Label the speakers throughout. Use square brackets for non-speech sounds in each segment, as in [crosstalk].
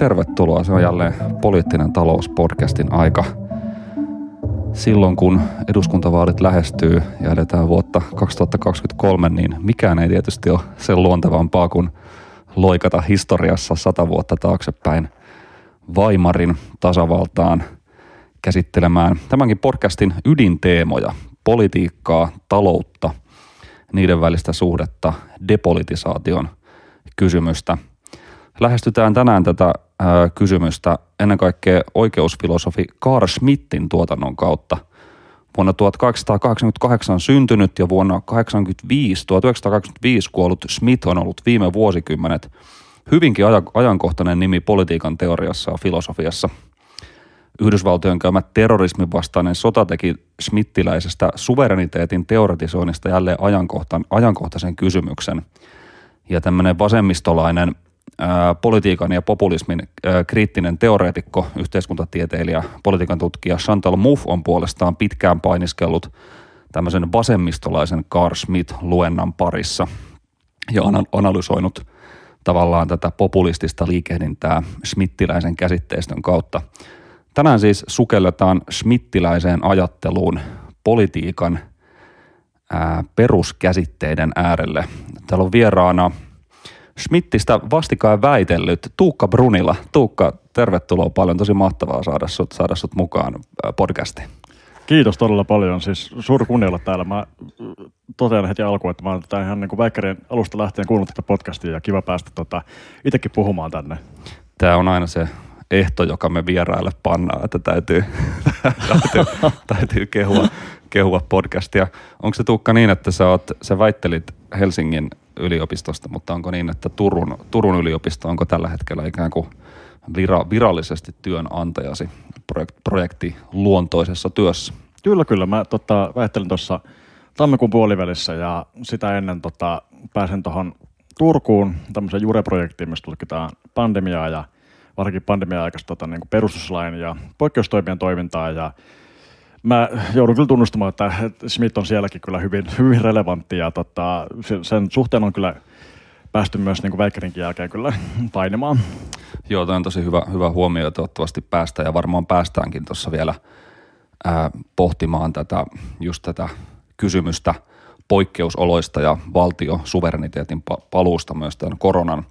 Speaker 1: tervetuloa. Se on jälleen poliittinen talouspodcastin aika. Silloin kun eduskuntavaalit lähestyy ja edetään vuotta 2023, niin mikään ei tietysti ole sen luontevampaa kuin loikata historiassa sata vuotta taaksepäin Weimarin tasavaltaan käsittelemään tämänkin podcastin ydinteemoja, politiikkaa, taloutta, niiden välistä suhdetta, depolitisaation kysymystä – Lähestytään tänään tätä kysymystä ennen kaikkea oikeusfilosofi Carl Schmittin tuotannon kautta. Vuonna 1888 syntynyt ja vuonna 1985, 1985 kuollut Smith on ollut viime vuosikymmenet hyvinkin ajankohtainen nimi politiikan teoriassa ja filosofiassa. Yhdysvaltojen käymä terrorismin vastainen sota teki Smittiläisestä suvereniteetin teoretisoinnista jälleen ajankohtaisen kysymyksen. Ja tämmöinen vasemmistolainen – politiikan ja populismin kriittinen teoreetikko, yhteiskuntatieteilijä, politiikan tutkija Chantal Mouffe on puolestaan pitkään painiskellut tämmöisen vasemmistolaisen Carl Smith-luennan parissa ja analysoinut tavallaan tätä populistista liikehdintää Smittiläisen käsitteistön kautta. Tänään siis sukelletaan Smittiläiseen ajatteluun politiikan ää, peruskäsitteiden äärelle. Täällä on vieraana – Schmidtistä vastikaan väitellyt Tuukka Brunila. Tuukka, tervetuloa paljon. Tosi mahtavaa saada sut, saada sut mukaan podcastiin.
Speaker 2: Kiitos todella paljon. Siis suuri kunnia olla täällä. Mä totean heti alkuun, että mä oon tätä ihan niin kuin Väikkärin alusta lähtien kuunnellut tätä podcastia ja kiva päästä tota, itsekin puhumaan tänne.
Speaker 1: Tämä on aina se ehto, joka me vieraille pannaan, että täytyy, [laughs] täytyy, täytyy kehua, kehua podcastia. Onko se Tuukka niin, että sä, oot, sä väittelit Helsingin yliopistosta, mutta onko niin, että Turun, Turun yliopisto onko tällä hetkellä ikään kuin vira, virallisesti työnantajasi projekt, projekti luontoisessa työssä?
Speaker 2: Kyllä, kyllä. Mä tota, väittelin tuossa tammikuun puolivälissä ja sitä ennen tota, pääsen tuohon Turkuun tämmöiseen Jure-projektiin, missä tutkitaan pandemiaa ja varsinkin pandemia-aikaista tota, niin perustuslain ja poikkeustoimien toimintaa ja mä joudun kyllä tunnustamaan, että Smith on sielläkin kyllä hyvin, hyvin relevantti ja tota, sen suhteen on kyllä päästy myös niin Väikkärinkin jälkeen kyllä painimaan.
Speaker 1: Joo, tämä on tosi hyvä, hyvä huomio ja toivottavasti päästään ja varmaan päästäänkin tuossa vielä ää, pohtimaan tätä, just tätä kysymystä poikkeusoloista ja valtiosuvereniteetin paluusta myös tämän koronan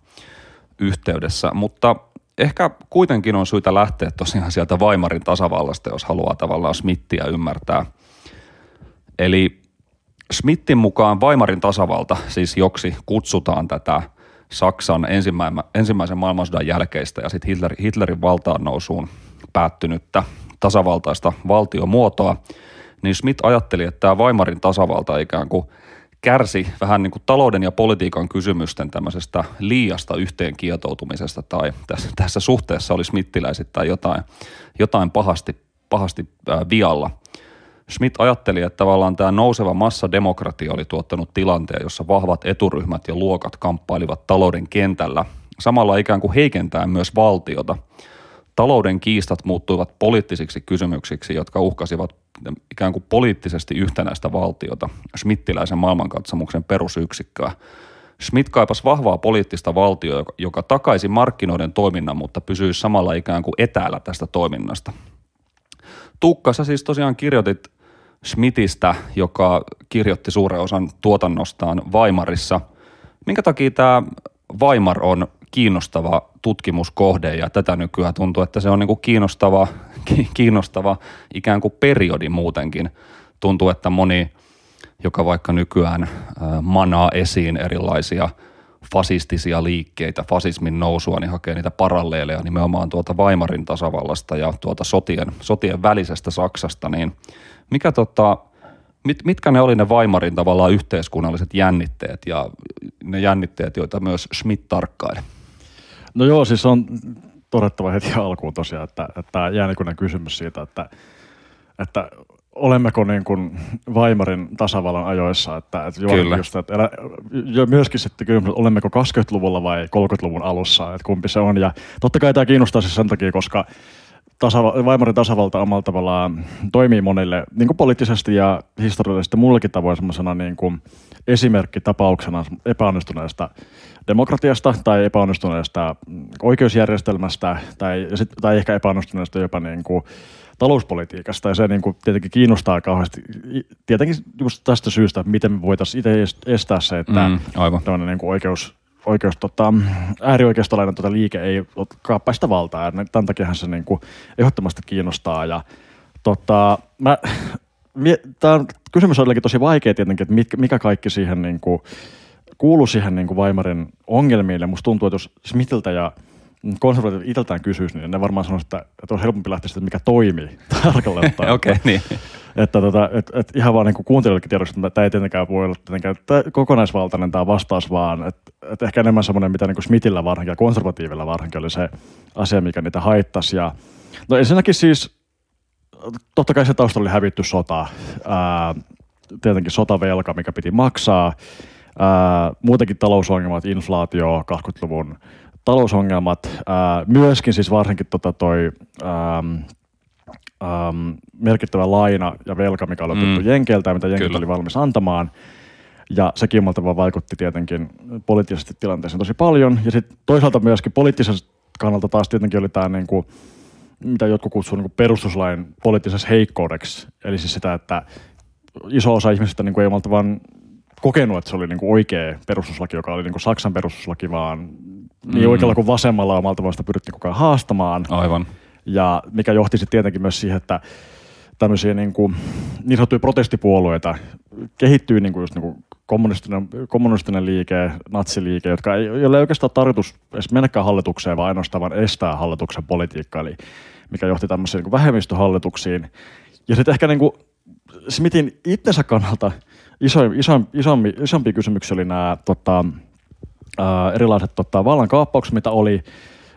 Speaker 1: yhteydessä, mutta ehkä kuitenkin on syytä lähteä tosiaan sieltä Weimarin tasavallasta, jos haluaa tavallaan Smithia ymmärtää. Eli Smithin mukaan Weimarin tasavalta, siis joksi kutsutaan tätä Saksan ensimmäisen maailmansodan jälkeistä ja sitten Hitler, Hitlerin valtaan nousuun päättynyttä tasavaltaista valtiomuotoa, niin Smith ajatteli, että tämä Weimarin tasavalta ikään kuin – kärsi vähän niin kuin talouden ja politiikan kysymysten tämmöisestä liiasta yhteen kietoutumisesta tai tässä, tässä suhteessa oli smittiläisittäin jotain, jotain pahasti, pahasti ää, vialla. Schmidt ajatteli, että tavallaan tämä nouseva massademokratia oli tuottanut tilanteen, jossa vahvat eturyhmät ja luokat kamppailivat talouden kentällä, samalla ikään kuin heikentää myös valtiota – talouden kiistat muuttuivat poliittisiksi kysymyksiksi, jotka uhkasivat ikään kuin poliittisesti yhtenäistä valtiota, Schmittiläisen maailmankatsomuksen perusyksikköä. Schmidt kaipasi vahvaa poliittista valtiota, joka takaisi markkinoiden toiminnan, mutta pysyisi samalla ikään kuin etäällä tästä toiminnasta. Tuukka, sä siis tosiaan kirjoitit Schmidtistä, joka kirjoitti suuren osan tuotannostaan Weimarissa. Minkä takia tämä Weimar on kiinnostava tutkimuskohde ja tätä nykyään tuntuu, että se on niin kuin kiinnostava, [laughs] kiinnostava ikään kuin periodi muutenkin. Tuntuu, että moni, joka vaikka nykyään manaa esiin erilaisia fasistisia liikkeitä, fasismin nousua, niin hakee niitä paralleeleja nimenomaan tuolta Weimarin tasavallasta ja tuolta sotien, sotien välisestä Saksasta, niin mikä tota, mit, mitkä ne oli ne Weimarin tavallaan yhteiskunnalliset jännitteet ja ne jännitteet, joita myös Schmidt tarkkaili?
Speaker 2: No joo, siis on todettava heti alkuun tosiaan, että, että jäänikuinen kysymys siitä, että, että olemmeko niin kuin Weimarin tasavallan ajoissa, että, että, Kyllä. Just, että elä, jo myöskin sitten kysymys, olemmeko 20-luvulla vai 30-luvun alussa, että kumpi se on. Ja totta kai tämä kiinnostaa siis sen takia, koska tasava, Weimarin tasavalta omalla tavallaan toimii monille niin kuin poliittisesti ja historiallisesti mullekin tavoin semmoisena niin kuin esimerkkitapauksena epäonnistuneesta demokratiasta tai epäonnistuneesta oikeusjärjestelmästä tai, tai ehkä epäonnistuneesta jopa niin kuin talouspolitiikasta ja se niin kuin tietenkin kiinnostaa kauheasti tietenkin just tästä syystä, miten me voitaisiin itse estää se, että mm, aivan. Niin kuin oikeus, oikeus tota, äärioikeistolainen tota liike ei kaappaa sitä valtaa. Ja tämän takia se niin kuin ehdottomasti kiinnostaa. Ja, tota, mä, [laughs] tämä kysymys on tosi vaikea tietenkin, että mikä, mikä kaikki siihen niin kuin, kuuluu siihen niin kuin Weimarin ongelmiin. Ja musta tuntuu, että jos Smithiltä ja konservatiivit itseltään kysyisi, niin ne varmaan sanoisi, että, että on helpompi lähteä siitä, mikä toimii [laughs] tarkalleen
Speaker 1: ottaen. [laughs] Okei, okay, niin.
Speaker 2: Että, tota, et, et ihan vaan niin kuuntelijoillekin tiedoksi, että tämä ei tietenkään voi olla tietenkään kokonaisvaltainen tämä vastaus, vaan että et ehkä enemmän semmoinen, mitä niin Smithillä varsinkin ja konservatiivilla varsinkin oli se asia, mikä niitä haittasi. Ja, no ensinnäkin siis, totta kai se taustalla oli hävitty sota, ää, tietenkin sotavelka, mikä piti maksaa, ää, muutenkin talousongelmat, inflaatio, 20-luvun talousongelmat, ää, myöskin siis varsinkin tota toi, merkittävä laina ja velka, mikä oli otettu mm. Jenkeiltä ja mitä Jenkit oli valmis antamaan. Ja sekin vaan vaikutti tietenkin poliittisesti tilanteeseen tosi paljon. Ja sitten toisaalta myöskin poliittisesta kannalta taas tietenkin oli tämä, niin kuin, mitä jotkut kutsuvat niin perustuslain poliittisessa heikkoudeksi. Eli siis sitä, että iso osa ihmisistä niin kuin ei malta vaan kokenut, että se oli niin kuin oikea perustuslaki, joka oli niin kuin Saksan perustuslaki, vaan niin mm. oikealla kuin vasemmalla omalta vasta pyrittiin koko ajan haastamaan.
Speaker 1: Aivan.
Speaker 2: Ja mikä johti sitten tietenkin myös siihen, että tämmöisiä niin, kuin, niin sanottuja protestipuolueita kehittyy niin kuin just niin kuin kommunistinen, kommunistinen liike, natsiliike, jotka ei, ei ole oikeastaan tarkoitus edes mennäkään hallitukseen, vaan ainoastaan vaan estää hallituksen politiikkaa, eli mikä johti tämmöisiin niin vähemmistöhallituksiin. Ja sitten ehkä niin kuin Smithin itsensä kannalta iso, iso, isompi, isompi kysymyksiä oli nämä tota, ää, erilaiset tota, vallankaappaukset, mitä oli.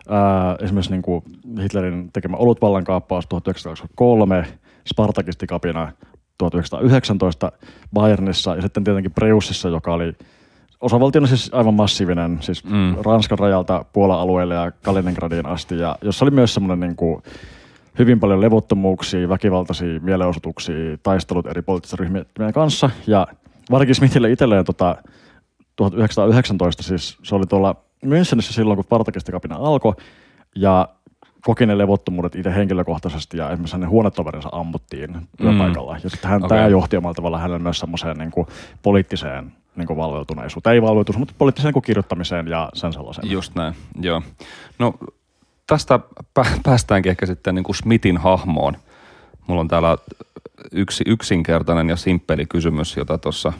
Speaker 2: Ää, esimerkiksi niin kuin Hitlerin tekemä olutvallankaappaus 1923, Spartakistikapina 1919 Bayernissa ja sitten tietenkin Preussissa, joka oli osavaltiona siis aivan massiivinen, siis mm. Ranskan rajalta Puolan alueelle ja Kaliningradiin asti, ja jossa oli myös semmoinen niin kuin, hyvin paljon levottomuuksia, väkivaltaisia mielenosoituksia, taistelut eri poliittisten ryhmien kanssa, ja varsinkin Smithille itselleen tota, 1919, siis se oli tuolla Münchenissä silloin, kun Spartakistikapina alkoi, ja koki ne levottomuudet itse henkilökohtaisesti ja esimerkiksi hänen huonetoverinsa ammuttiin työpaikalla. Mm. Ja sitten hän, okay. tämä johti omalla tavalla hänelle myös semmoiseen niin kuin, poliittiseen niin kuin valveutuneisuuteen. Ei valveutuneisuuteen, mutta poliittiseen niin kirjoittamiseen ja sen sellaiseen.
Speaker 1: Just näin, joo. No tästä päästäänkin ehkä sitten niin kuin Smithin hahmoon. Mulla on täällä yksi yksinkertainen ja simppeli kysymys, jota tuossa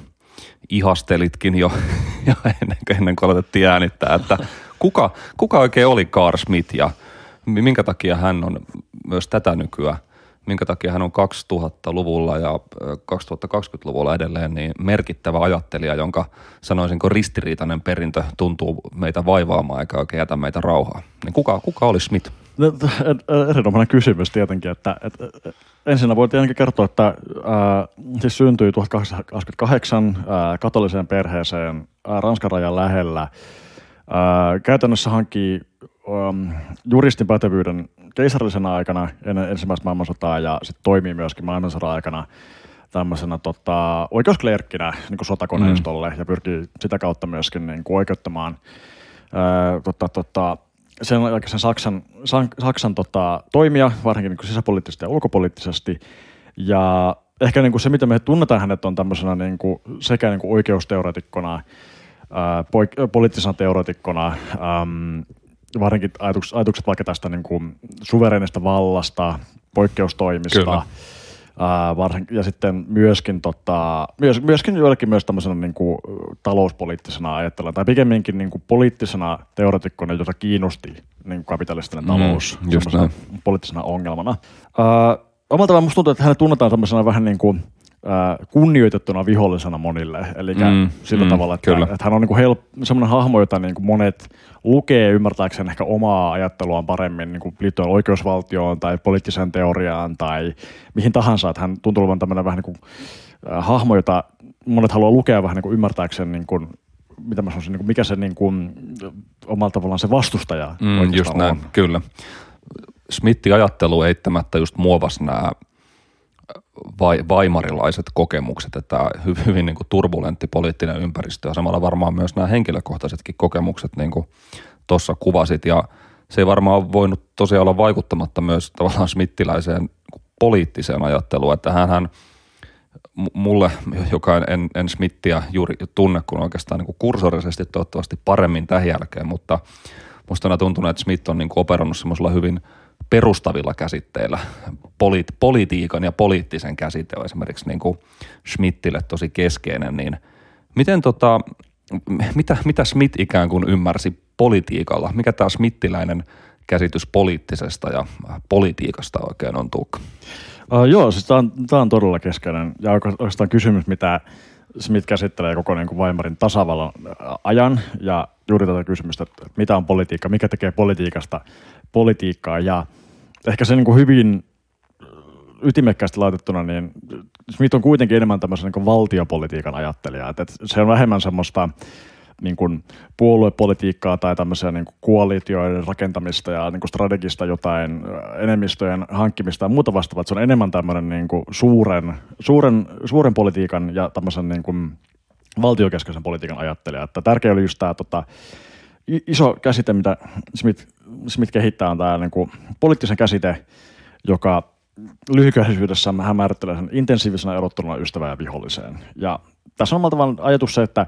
Speaker 1: ihastelitkin jo, [laughs] jo ennen, ennen kuin aloitettiin äänittää, että kuka, kuka oikein oli Carl Smith ja minkä takia hän on myös tätä nykyään, minkä takia hän on 2000-luvulla ja 2020-luvulla edelleen niin merkittävä ajattelija, jonka sanoisinko ristiriitainen perintö tuntuu meitä vaivaamaan eikä oikein jätä meitä rauhaa. Niin kuka, kuka oli Smith?
Speaker 2: No, erinomainen kysymys tietenkin, että, että ensinnä voi tietenkin kertoa, että ää, siis syntyi 1828 ää, katoliseen perheeseen ää, Ranskan rajan lähellä. Ää, käytännössä hankkii ää, juristin pätevyyden keisarillisena aikana ennen ensimmäistä maailmansotaa ja sitten toimii myöskin maailmansodan aikana tämmöisenä tota, oikeusklerkkinä niin kuin sotakoneistolle mm. ja pyrkii sitä kautta myöskin niin kuin oikeuttamaan ää, tota, tota, sen aikaisen Saksan, Saksan tota, toimia, varsinkin niin kuin sisäpoliittisesti ja ulkopoliittisesti. Ja ehkä niin kuin se, mitä me tunnetaan hänet, on tämmöisenä niin kuin sekä niin kuin oikeusteoreetikkona, ää, poik- poliittisena teoreetikkona, äm, varsinkin ajatukset, ajatukset vaikka tästä niin kuin suverenista vallasta, poikkeustoimista, Kyllä. Ää, varsin, ja sitten myöskin, tota, myös, myöskin joillekin myös tämmöisenä niin kuin, talouspoliittisena ajatteluna, tai pikemminkin niin kuin, poliittisena teoreetikkona, jota kiinnosti niin kuin kapitalistinen mm, talous mm, poliittisena ongelmana. Ää, omalla tavalla musta tuntuu, että hänet tunnetaan tämmöisenä vähän niin kuin, kunnioitettuna vihollisena monille. Eli mm, sillä mm, tavalla, että, että hän on niin help, semmoinen hahmo, jota niin kuin monet lukee ymmärtääkseen ehkä omaa ajatteluaan paremmin niin kuin liittyen oikeusvaltioon tai poliittiseen teoriaan tai mihin tahansa. Että hän tuntuu olevan tämmöinen vähän niin kuin, äh, hahmo, jota monet haluaa lukea vähän niin kuin ymmärtääkseen niin kuin, mitä mä sanoisin, niin kuin mikä se niin kuin, omalla tavallaan se vastustaja
Speaker 1: mm, just näin, on. kyllä Smithin ajattelu eittämättä just muovasi nämä vai, vaimarilaiset kokemukset, että hyvin, niin kuin turbulentti poliittinen ympäristö ja samalla varmaan myös nämä henkilökohtaisetkin kokemukset, niin kuin tuossa kuvasit. Ja se ei varmaan voinut tosiaan olla vaikuttamatta myös tavallaan smittiläiseen poliittiseen ajatteluun, että hän mulle, joka en, en Smithia juuri tunne, kun oikeastaan niin kuin kursorisesti toivottavasti paremmin tämän jälkeen, mutta musta on tuntunut, että Smith on niin kuin operannut semmoisella hyvin perustavilla käsitteillä. Poli- politiikan ja poliittisen käsite on esimerkiksi niin kuin Schmidtille tosi keskeinen, niin miten tota, mitä, mitä Smith ikään kuin ymmärsi politiikalla? Mikä tämä smittiläinen käsitys poliittisesta ja politiikasta oikein on, Tuukka?
Speaker 2: Uh, joo, siis tämä on, on todella keskeinen ja oikeastaan kysymys, mitä Smith käsittelee koko niin kuin Weimarin tasavallan ajan ja juuri tätä kysymystä, että mitä on politiikka, mikä tekee politiikasta politiikkaa ja ehkä se niin kuin hyvin ytimekkäästi laitettuna, niin Smith on kuitenkin enemmän tämmöisen niin valtiopolitiikan ajattelija. Että, se on vähemmän semmoista niin kuin puoluepolitiikkaa tai tämmöisiä niin kuin koalitioiden rakentamista ja niin kuin strategista jotain enemmistöjen hankkimista ja muuta vastaavaa. Se on enemmän tämmöinen niin kuin suuren, suuren, suuren politiikan ja tämmöisen niin kuin valtiokeskeisen politiikan ajattelija. Että tärkeä oli just tämä tota, iso käsite, mitä Smith, Smith kehittää, on tämä niin poliittisen käsite, joka lyhykäisyydessä hän määrittelee sen intensiivisenä erotteluna ystävään ja viholliseen. Ja tässä on omalla tavalla ajatus se, että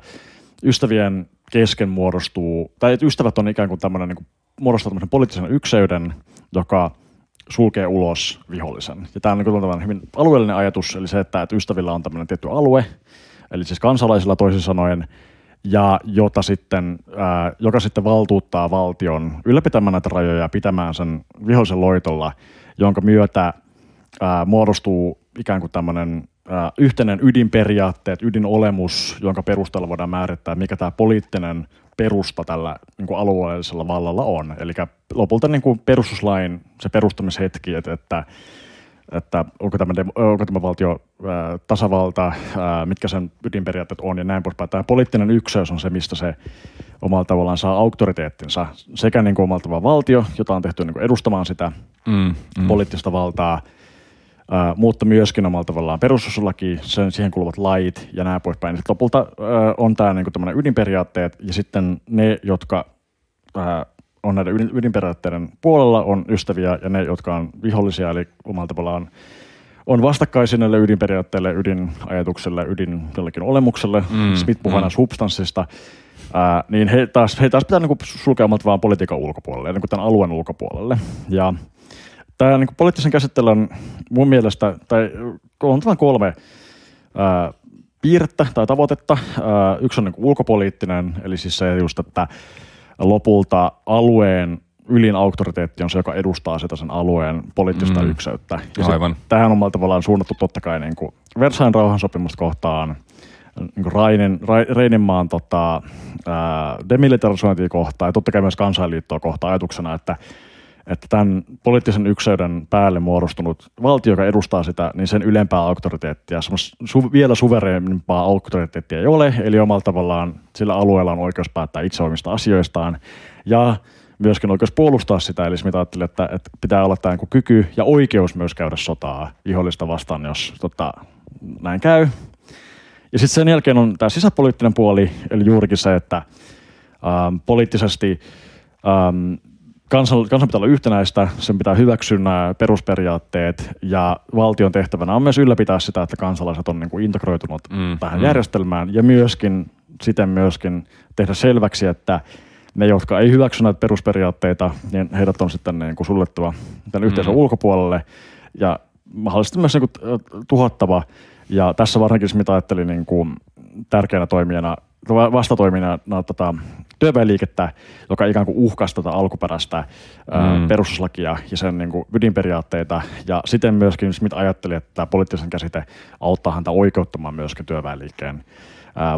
Speaker 2: ystävien kesken muodostuu, tai että ystävät on ikään kuin tämmöinen, niin kuin, muodostaa tämmöisen poliittisen ykseyden, joka sulkee ulos vihollisen. Ja tämä on niin hyvin alueellinen ajatus, eli se, että, että ystävillä on tämmöinen tietty alue, eli siis kansalaisilla toisin sanoen, ja jota sitten, ää, joka sitten valtuuttaa valtion ylläpitämään näitä rajoja ja pitämään sen vihollisen loitolla, jonka myötä ää, muodostuu ikään kuin tämmöinen yhteinen ydinperiaatteet, ydinolemus, jonka perusteella voidaan määrittää, mikä tämä poliittinen perusta tällä niin kuin alueellisella vallalla on. Eli lopulta niin kuin perustuslain se perustamishetki, että, että että onko tämä, onko tämä valtio ää, tasavalta, ää, mitkä sen ydinperiaatteet on ja näin poispäin. Tämä poliittinen ykseys on se, mistä se omalla tavallaan saa auktoriteettinsa. Sekä niin kuin omalla tavallaan valtio, jota on tehty niin kuin edustamaan sitä mm, mm. poliittista valtaa, ää, mutta myöskin omalla tavallaan perustuslaki, sen, siihen kuuluvat lait ja näin poispäin. Sitten lopulta ää, on tämä niin kuin ydinperiaatteet ja sitten ne, jotka ää, on näiden ydinperiaatteiden puolella on ystäviä ja ne, jotka on vihollisia, eli omalla tavallaan on vastakkaisia näille ydinperiaatteille, ydinajatukselle, ydin jollekin olemukselle, mm, Smith puhuu mm. substanssista, ää, niin he taas, he taas pitää niinku sulkea vaan politiikan ulkopuolelle, niin kuin tämän alueen ulkopuolelle. Ja tämä niin poliittisen käsittelyn mun mielestä, tai on tämän kolme ää, piirrettä tai tavoitetta. Ää, yksi on niin ulkopoliittinen, eli siis se just, että lopulta alueen ylin auktoriteetti on se, joka edustaa sitä sen alueen poliittista mm. ykseyttä. Ja Aivan. tähän on tavallaan suunnattu totta kai niin kuin Versailles rauhansopimusta kohtaan, niin Reininmaan tota, demilitarisointia kohtaan ja totta kai myös kansainliittoa kohtaan ajatuksena, että että tämän poliittisen ykseyden päälle muodostunut valtio, joka edustaa sitä, niin sen ylempää auktoriteettia, su- vielä suvereenimpaa auktoriteettia ei ole, eli omalla tavallaan sillä alueella on oikeus päättää itse omista asioistaan ja myöskin oikeus puolustaa sitä, eli mitä ajattelin, että, että pitää olla tämä kyky ja oikeus myös käydä sotaa vihollista vastaan, jos tota, näin käy. Ja sitten sen jälkeen on tämä sisäpoliittinen puoli, eli juurikin se, että ähm, poliittisesti ähm, kansan, kansan pitää olla yhtenäistä, sen pitää hyväksyä nämä perusperiaatteet ja valtion tehtävänä on myös ylläpitää sitä, että kansalaiset on niin kuin integroitunut mm, tähän mm. järjestelmään ja myöskin siten myöskin tehdä selväksi, että ne, jotka ei hyväksy näitä perusperiaatteita, niin heidät on sitten niin kuin suljettava tämän yhteisön mm. ulkopuolelle ja mahdollisesti myös niin kuin tuhottava. Ja tässä varsinkin, mitä ajattelin niin kuin tärkeänä toimijana vastatoimina no, tota, työväenliikettä, joka ikään kuin uhkasi tätä alkuperäistä mm. perustuslakia ja sen niin kuin, ydinperiaatteita. Ja siten myöskin Smith ajatteli, että tämä poliittisen käsite auttaa häntä oikeuttamaan myöskin työväenliikkeen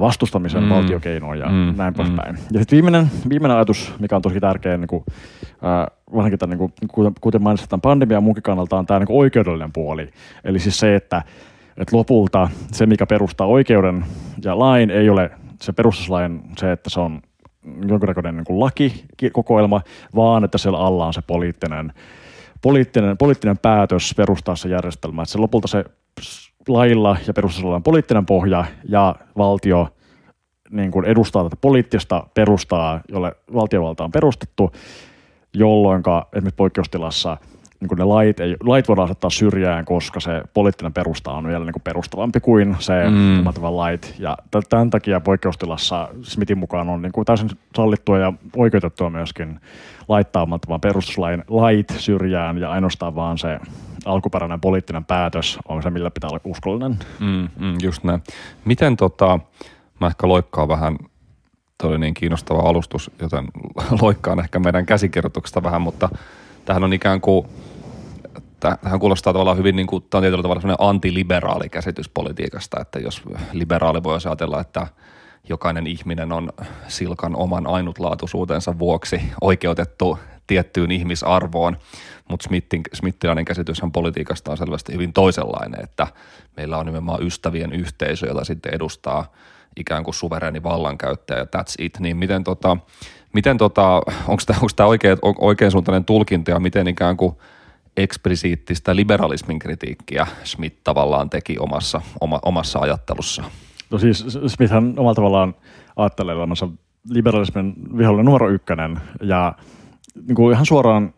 Speaker 2: vastustamisen mm. valtiokeinoin ja mm. näin poispäin. Mm. Ja sitten viimeinen, viimeinen ajatus, mikä on tosi tärkeä, niin kuin, äh, varsinkin tämän, niin kuin, kuten mainitsin tämän pandemian munkin kannalta, on tämä niin kuin oikeudellinen puoli. Eli siis se, että, että lopulta se, mikä perustaa oikeuden ja lain, ei ole se perustuslain se, että se on jonkinnäköinen niin lakikokoelma, vaan että siellä alla on se poliittinen poliittinen, poliittinen päätös perustaa se järjestelmä. Että se lopulta se lailla ja perustuslailla poliittinen pohja ja valtio niin kuin edustaa tätä poliittista perustaa, jolle valtiovalta on perustettu, jolloin esimerkiksi poikkeustilassa niin kuin ne lait, ei, lait voidaan asettaa syrjään, koska se poliittinen perusta on vielä niin kuin perustavampi kuin se mm. lait. Ja tämän takia poikkeustilassa Smithin mukaan on niin kuin täysin sallittua ja oikeutettua myöskin laittaa vaan perustuslain lait syrjään ja ainoastaan vaan se alkuperäinen poliittinen päätös on se, millä pitää olla uskollinen.
Speaker 1: Mm, mm, just näin. Miten tota, mä ehkä loikkaan vähän, toi oli niin kiinnostava alustus, joten [laughs] loikkaan ehkä meidän käsikirjoituksesta vähän, mutta tähän on ikään kuin, tähän kuulostaa tavallaan hyvin, niin kuin, tämä on tietyllä tavalla sellainen antiliberaali käsitys politiikasta, että jos liberaali voi ajatella, että jokainen ihminen on silkan oman ainutlaatuisuutensa vuoksi oikeutettu tiettyyn ihmisarvoon, mutta Smithin, Smithilainen käsityshän politiikasta on selvästi hyvin toisenlainen, että meillä on nimenomaan ystävien yhteisö, jota sitten edustaa ikään kuin suvereeni vallankäyttäjä ja that's it, niin miten tota, miten tota, onko tämä oikein, oikein suuntainen tulkinta ja miten ikään kuin eksplisiittistä liberalismin kritiikkiä Smith tavallaan teki omassa, oma, omassa ajattelussaan?
Speaker 2: No siis Smithhän omalla tavallaan ajattelee elämänsä liberalismin vihollinen numero ykkönen ja niin kuin ihan suoraan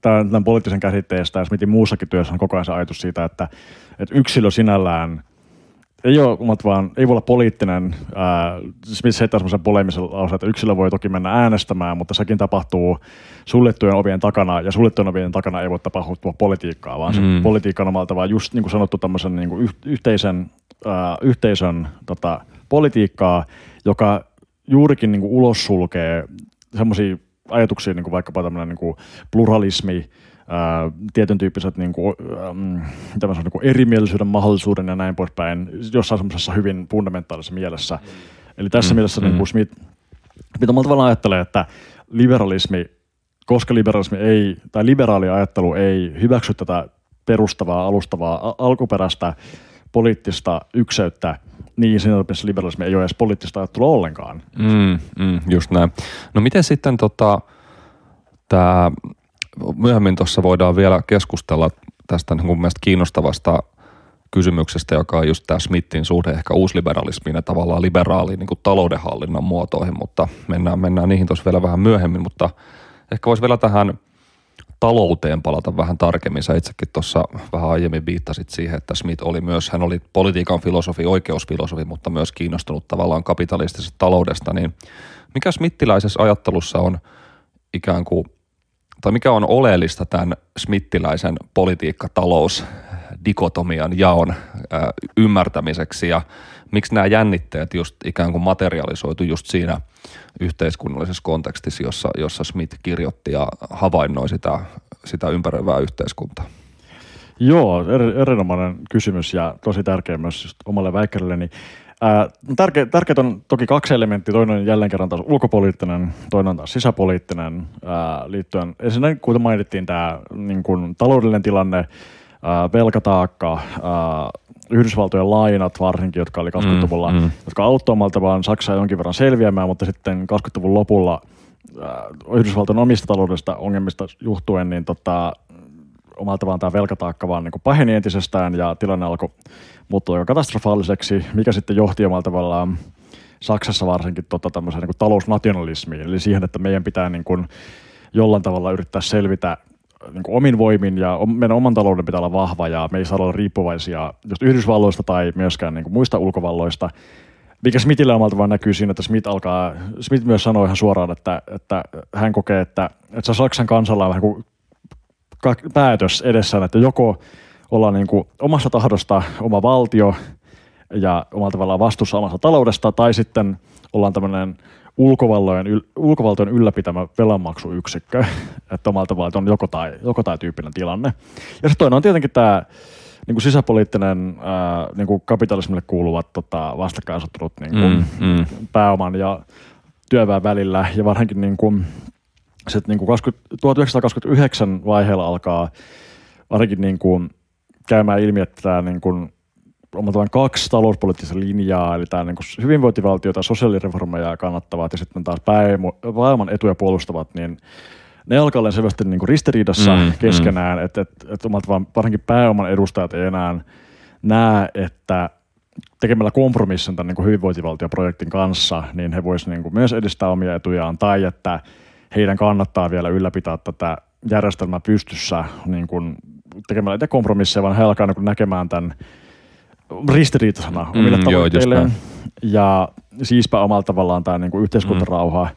Speaker 2: tämän, tämän poliittisen käsitteestä ja Smithin muussakin työssä on koko ajan se ajatus siitä, että, että yksilö sinällään ei ole vaan, ei voi olla poliittinen. Ää, Smith heittää semmoisen polemisen lauseen, että yksilö voi toki mennä äänestämään, mutta sekin tapahtuu suljettujen ovien takana, ja suljettujen ovien takana ei voi tapahtua politiikkaa, vaan mm. se politiikka on omalta vaan just niin kuin sanottu tämmöisen niin kuin yhteisen, ää, yhteisön tota, politiikkaa, joka juurikin niin kuin ulos sulkee semmoisia ajatuksia, niin kuin vaikkapa tämmöinen niin kuin pluralismi, ää, tietyn tyyppiset niin kuin, äm, niin kuin erimielisyyden mahdollisuuden ja näin poispäin jossain semmoisessa hyvin fundamentaalisessa mielessä. Mm. Eli tässä mm, mielessä mm. Niin kuin Smith, mitä mä tavallaan ajattelen, että liberalismi, koska liberalismi ei, tai liberaali ajattelu ei hyväksy tätä perustavaa, alustavaa, alkuperäistä poliittista ykseyttä, niin siinä mielessä liberalismi ei ole edes poliittista ajattelua ollenkaan.
Speaker 1: Mm, mm, just näin. No miten sitten tota, tämä, myöhemmin tuossa voidaan vielä keskustella tästä niin mun mielestä kiinnostavasta kysymyksestä, joka on just tämä Smithin suhde ehkä uusliberalismiin ja tavallaan liberaaliin niin taloudenhallinnan muotoihin, mutta mennään, mennään niihin tuossa vielä vähän myöhemmin, mutta ehkä voisi vielä tähän – talouteen palata vähän tarkemmin. Sä itsekin tuossa vähän aiemmin viittasit siihen, että Smith oli myös, hän oli politiikan filosofi, oikeusfilosofi, mutta myös kiinnostunut tavallaan kapitalistisesta taloudesta, niin mikä smittiläisessä ajattelussa on ikään kuin, tai mikä on oleellista tämän smittiläisen politiikka-talous dikotomian jaon ymmärtämiseksi ja miksi nämä jännitteet just ikään kuin materialisoitu just siinä yhteiskunnallisessa kontekstissa, jossa, jossa Smith kirjoitti ja havainnoi sitä, sitä ympäröivää yhteiskuntaa?
Speaker 2: Joo, er, erinomainen kysymys ja tosi tärkeä myös just omalle väikkärilleni. No tärke, tärkeät on toki kaksi elementtiä. Toinen on jälleen kerran taas ulkopoliittinen, toinen on taas sisäpoliittinen ää, liittyen. Ensinnäkin, kuten mainittiin, tämä niin kuin, taloudellinen tilanne, ää, velkataakka, ää, Yhdysvaltojen lainat varsinkin, jotka oli 20-luvulla, mm, mm. jotka auttoi vaan Saksaa jonkin verran selviämään, mutta sitten 20-luvun lopulla Yhdysvaltojen omista taloudesta ongelmista johtuen, niin tota, omalta vaan tämä velkataakka vaan niin paheni entisestään ja tilanne alkoi muuttua aika katastrofaaliseksi, mikä sitten johti omalta tavallaan Saksassa varsinkin tota, tämmöiseen niin talousnationalismiin, eli siihen, että meidän pitää niin kuin jollain tavalla yrittää selvitä niin kuin omin voimin ja meidän oman talouden pitää olla vahva ja me ei saa olla riippuvaisia just Yhdysvalloista tai myöskään niin kuin muista ulkovalloista. Mikä Smithille omalta vaan näkyy siinä, että Smith alkaa, Smith myös sanoi ihan suoraan, että, että hän kokee, että, että se Saksan kansalla on vähän kuin päätös edessään, että joko ollaan niin kuin omassa tahdosta oma valtio ja omalla tavallaan vastuussa omasta taloudesta, tai sitten ollaan tämmöinen ulkovaltojen, yl, ulkovaltojen ylläpitämä velanmaksuyksikkö, [laughs] että omalta tavalla on joko tai, joko tai tyyppinen tilanne. Ja sitten toinen on tietenkin tämä niin kuin sisäpoliittinen ää, niin kuin kapitalismille kuuluvat tota, vastakkainasettelut niin kuin mm, mm. pääoman ja työväen välillä ja varsinkin niin kuin, sit, niin kuin 20, 1929 vaiheella alkaa varsinkin niin kuin, käymään ilmi, että tämä niin kuin, on kaksi talouspoliittista linjaa, eli tämä niin hyvinvointivaltiota ja sosiaalireformeja kannattavat ja sitten taas pääoman etuja puolustavat, niin ne alkaa olla selvästi niin kuin ristiriidassa
Speaker 1: Mm,
Speaker 2: mm,
Speaker 1: mm.
Speaker 2: keskenään, että et, et omalta vaan varsinkin pääoman edustajat ei enää näe, että tekemällä kompromissin tämän niin kuin hyvinvointivaltioprojektin kanssa, niin he voisivat niin kuin myös edistää omia etujaan, tai että heidän kannattaa vielä ylläpitää tätä järjestelmää pystyssä niin kuin tekemällä niitä kompromisseja, vaan he alkaa niin kuin näkemään tämän ristiriitaisena omille
Speaker 1: Mm, joo, just
Speaker 2: tavoitteilleen. ja siispä omalla tavallaan tämä niin kuin yhteiskuntarauha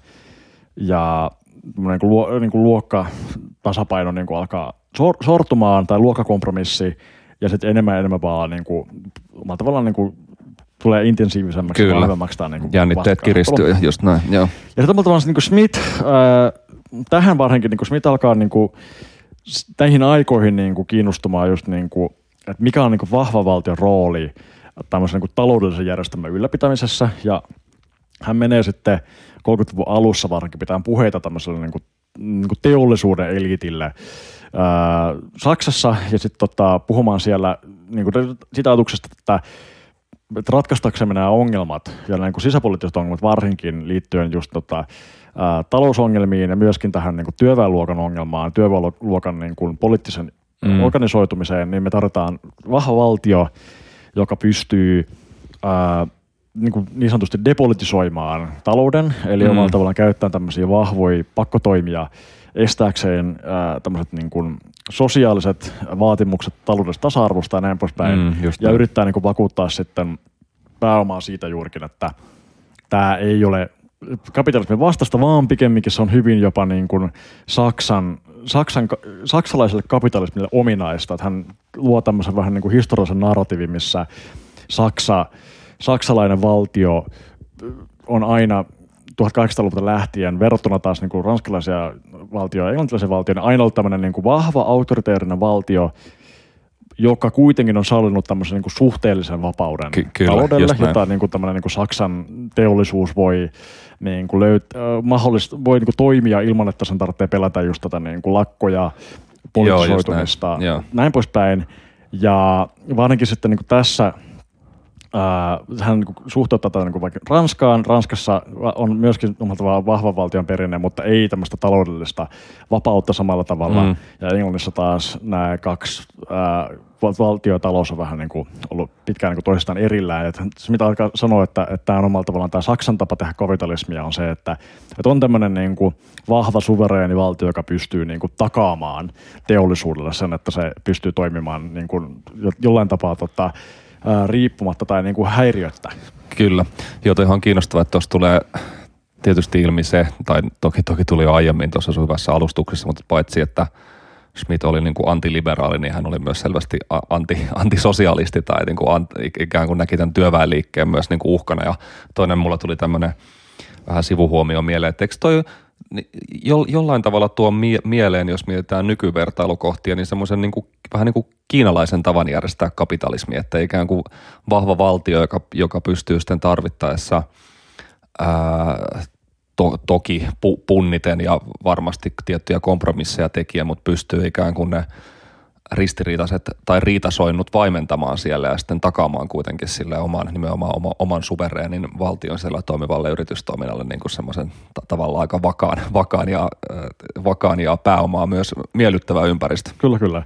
Speaker 2: ja niin kuin luo, niin kuin luokkatasapaino niin kuin alkaa sor- sortumaan tai luokkakompromissi ja sitten enemmän ja enemmän vaan niin kuin, omalla tavallaan niin kuin, tulee intensiivisemmäksi
Speaker 1: Kyllä.
Speaker 2: ja vahvemmaksi tämä niin kuin
Speaker 1: Jännitteet kiristyy, ja just näin, joo.
Speaker 2: Ja sitten tavallaan niin kuin Smith, ää, tähän varsinkin niin kuin Smith alkaa niin kuin, s- näihin aikoihin niin kuin kiinnostumaan just niin kuin, että mikä on niin vahva valtion rooli tämmöisen niin taloudellisen järjestelmän ylläpitämisessä. Ja hän menee sitten 30-luvun alussa varsinkin pitää puheita tämmöiselle niin kuin, niin kuin teollisuuden eliitille ää, Saksassa ja sitten tota, puhumaan siellä niin kuin sitä ajatuksesta, että että ratkaistaksemme nämä ongelmat ja niin kuin sisäpoliittiset ongelmat varsinkin liittyen just tota, ää, talousongelmiin ja myöskin tähän niin kuin työväenluokan ongelmaan, työväenluokan niin kuin poliittisen
Speaker 1: Mm.
Speaker 2: organisoitumiseen, niin me tarvitaan vahva valtio, joka pystyy ää, niin, kuin niin sanotusti depolitisoimaan talouden, eli
Speaker 1: Mm.
Speaker 2: omalla tavallaan käyttämään tämmöisiä vahvoja pakkotoimia estääkseen ää, tämmöiset niin kuin sosiaaliset vaatimukset taloudellisesta tasa-arvosta ja näin poispäin
Speaker 1: Mm,
Speaker 2: ja
Speaker 1: näin.
Speaker 2: yrittää niin kuin vakuuttaa sitten pääomaa siitä juurikin, että tämä ei ole kapitalismin vastasta, vaan pikemminkin se on hyvin jopa niin kuin Saksan, Saksan, saksalaiselle kapitalismille ominaista. Että hän luo tämmöisen vähän niin kuin historiallisen narratiivin, missä Saksa, saksalainen valtio on aina 1800-luvulta lähtien verrattuna taas niin kuin ranskalaisia valtioja ja englantilaisia valtioita, niin aina ollut tämmöinen niin kuin vahva autoriteerinen valtio, joka kuitenkin on sallinut tämmöisen niin kuin suhteellisen vapauden
Speaker 1: Ky- kyllä,
Speaker 2: taloudelle, jota niin kuin tämmöinen niin kuin Saksan teollisuus voi niin kuin löyt- äh, mahdollista, voi niin kuin toimia ilman, että sen tarvitsee pelätä just tätä niin kuin lakkoja, politisoitumista,
Speaker 1: näin. Joo.
Speaker 2: näin poispäin. Ja varsinkin sitten niin kuin tässä ää, hän niin suhteuttaa tätä niin vaikka Ranskaan. Ranskassa on myöskin tavallaan vahva valtion perinne, mutta ei tämmöistä taloudellista vapautta samalla tavalla.
Speaker 1: Mm.
Speaker 2: Ja Englannissa taas nämä kaksi ää, val- valtio ja talous on vähän niin kuin ollut pitkään niin kuin toisistaan erillään. Et se mitä alkaa sanoa, että, että tämä on omalla tavallaan tämä Saksan tapa tehdä kapitalismia on se, että, että on tämmöinen niin kuin vahva suvereeni valtio, joka pystyy niin kuin takaamaan teollisuudelle sen, että se pystyy toimimaan niin kuin jo- jollain tapaa tota, riippumatta tai niin kuin häiriöttä.
Speaker 1: Kyllä. Joo, toi ihan kiinnostavaa, että tuossa tulee tietysti ilmi se, tai toki, toki tuli jo aiemmin tuossa hyvässä alustuksessa, mutta paitsi, että Schmidt oli niin kuin antiliberaali, niin hän oli myös selvästi anti, [laughs] antisosialisti tai niin kuin anti, ikään kuin näki tämän työväenliikkeen myös niin kuin uhkana. Ja toinen mulla tuli tämmöinen vähän sivuhuomio mieleen, että eikö toi jollain tavalla tuo mie- mieleen, jos mietitään nykyvertailukohtia, niin semmoisen niin vähän niin kuin kiinalaisen tavan järjestää kapitalismi, että ikään kuin vahva valtio, joka, joka pystyy sitten tarvittaessa ää, to, toki pu, punniten ja varmasti tiettyjä kompromisseja tekijä, mutta pystyy ikään kuin ne ristiriitaiset tai riitasoinnut vaimentamaan siellä ja sitten takaamaan kuitenkin sille oman, nimenomaan oma, oman suvereenin valtion siellä toimivalle yritystoiminnalle niin kuin semmoisen ta- tavallaan aika vakaan, vakaan, ja, äh, vakaan ja pääomaa myös miellyttävä ympäristö.
Speaker 2: Kyllä, kyllä.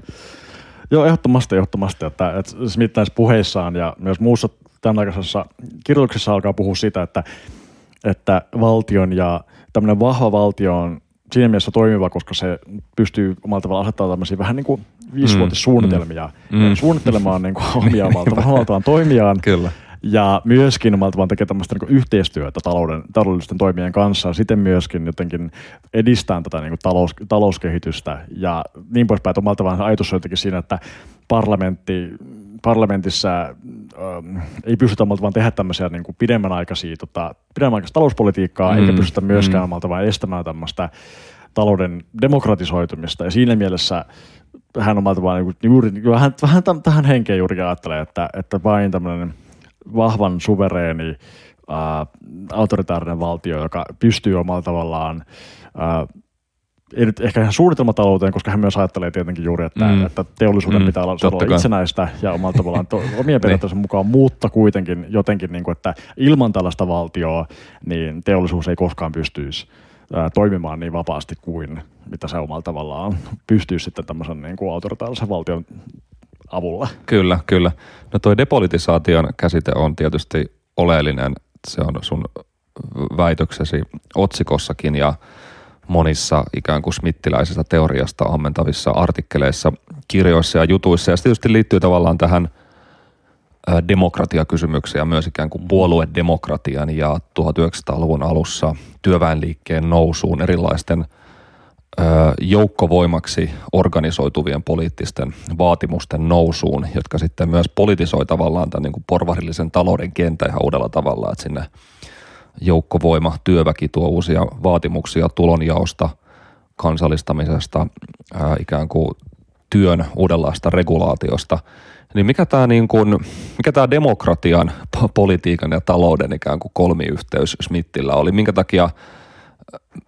Speaker 2: Joo, ehdottomasti, ehdottomasti. Että, että Smith näissä puheissaan ja myös muussa tämänaikaisessa kirjoituksessa alkaa puhua siitä, että, että valtion ja tämmöinen vahva valtio on siinä mielessä toimiva, koska se pystyy omalla tavalla asettamaan tämmöisiä vähän niin kuin viisivuotissuunnitelmia
Speaker 1: Mm,
Speaker 2: mm, suunnittelemaan [laughs] niin kuin omia omalta omaltaan toimiaan.
Speaker 1: Kyllä.
Speaker 2: Ja myöskin omalta vaan tekee tämmöistä niin yhteistyötä talouden, taloudellisten toimien kanssa ja siten myöskin jotenkin edistää tätä niin kuin talous, talouskehitystä ja niin poispäin. Että omalta vaan ajatus on jotenkin siinä, että parlamentti, parlamentissa ähm, ei pystytä omalta vaan tehdä tämmöisiä niin kuin pidemmän aikaisia, tota, pidemmän aikaista talouspolitiikkaa, mm, eikä pystytä myöskään
Speaker 1: mm.
Speaker 2: omalta vaan estämään tämmöistä talouden demokratisoitumista. Ja siinä mielessä hän omalta vaan niin juuri, vähän, vähän täm- tähän henkeen juuri ajattelee, että, että vain tämmöinen vahvan suvereeni ää, autoritaarinen valtio, joka pystyy omalla tavallaan ää, ei nyt ehkä ihan suunnitelmatalouteen, koska hän myös ajattelee tietenkin juuri, että,
Speaker 1: Mm.
Speaker 2: että teollisuuden
Speaker 1: Mm,
Speaker 2: pitää olla,
Speaker 1: totta
Speaker 2: olla
Speaker 1: kai.
Speaker 2: itsenäistä ja omalla tavallaan to, [laughs] omien periaatteessa mukaan, mutta kuitenkin jotenkin, niin kuin, että ilman tällaista valtioa niin teollisuus ei koskaan pystyisi toimimaan niin vapaasti kuin mitä se omalla tavallaan pystyy sitten tämmöisen niin kuin autoritaarisen valtion avulla.
Speaker 1: Kyllä, kyllä. No toi depolitisaation käsite on tietysti oleellinen. Se on sun väitöksesi otsikossakin ja monissa ikään kuin smittiläisestä teoriasta ammentavissa artikkeleissa, kirjoissa ja jutuissa. Ja se tietysti liittyy tavallaan tähän demokratiakysymyksiä myös ikään kuin puoluedemokratian ja 1900-luvun alussa työväenliikkeen nousuun erilaisten joukkovoimaksi organisoituvien poliittisten vaatimusten nousuun, jotka sitten myös politisoi tavallaan tämän niin kuin porvarillisen talouden kentän ihan uudella tavalla, että sinne joukkovoima, työväki tuo uusia vaatimuksia tulonjaosta, kansallistamisesta, ää, ikään kuin työn uudenlaista regulaatiosta. Niin mikä tämä niin kuin, mikä tämä demokratian, politiikan ja talouden ikään kuin kolmiyhteys Smithillä oli? Minkä takia,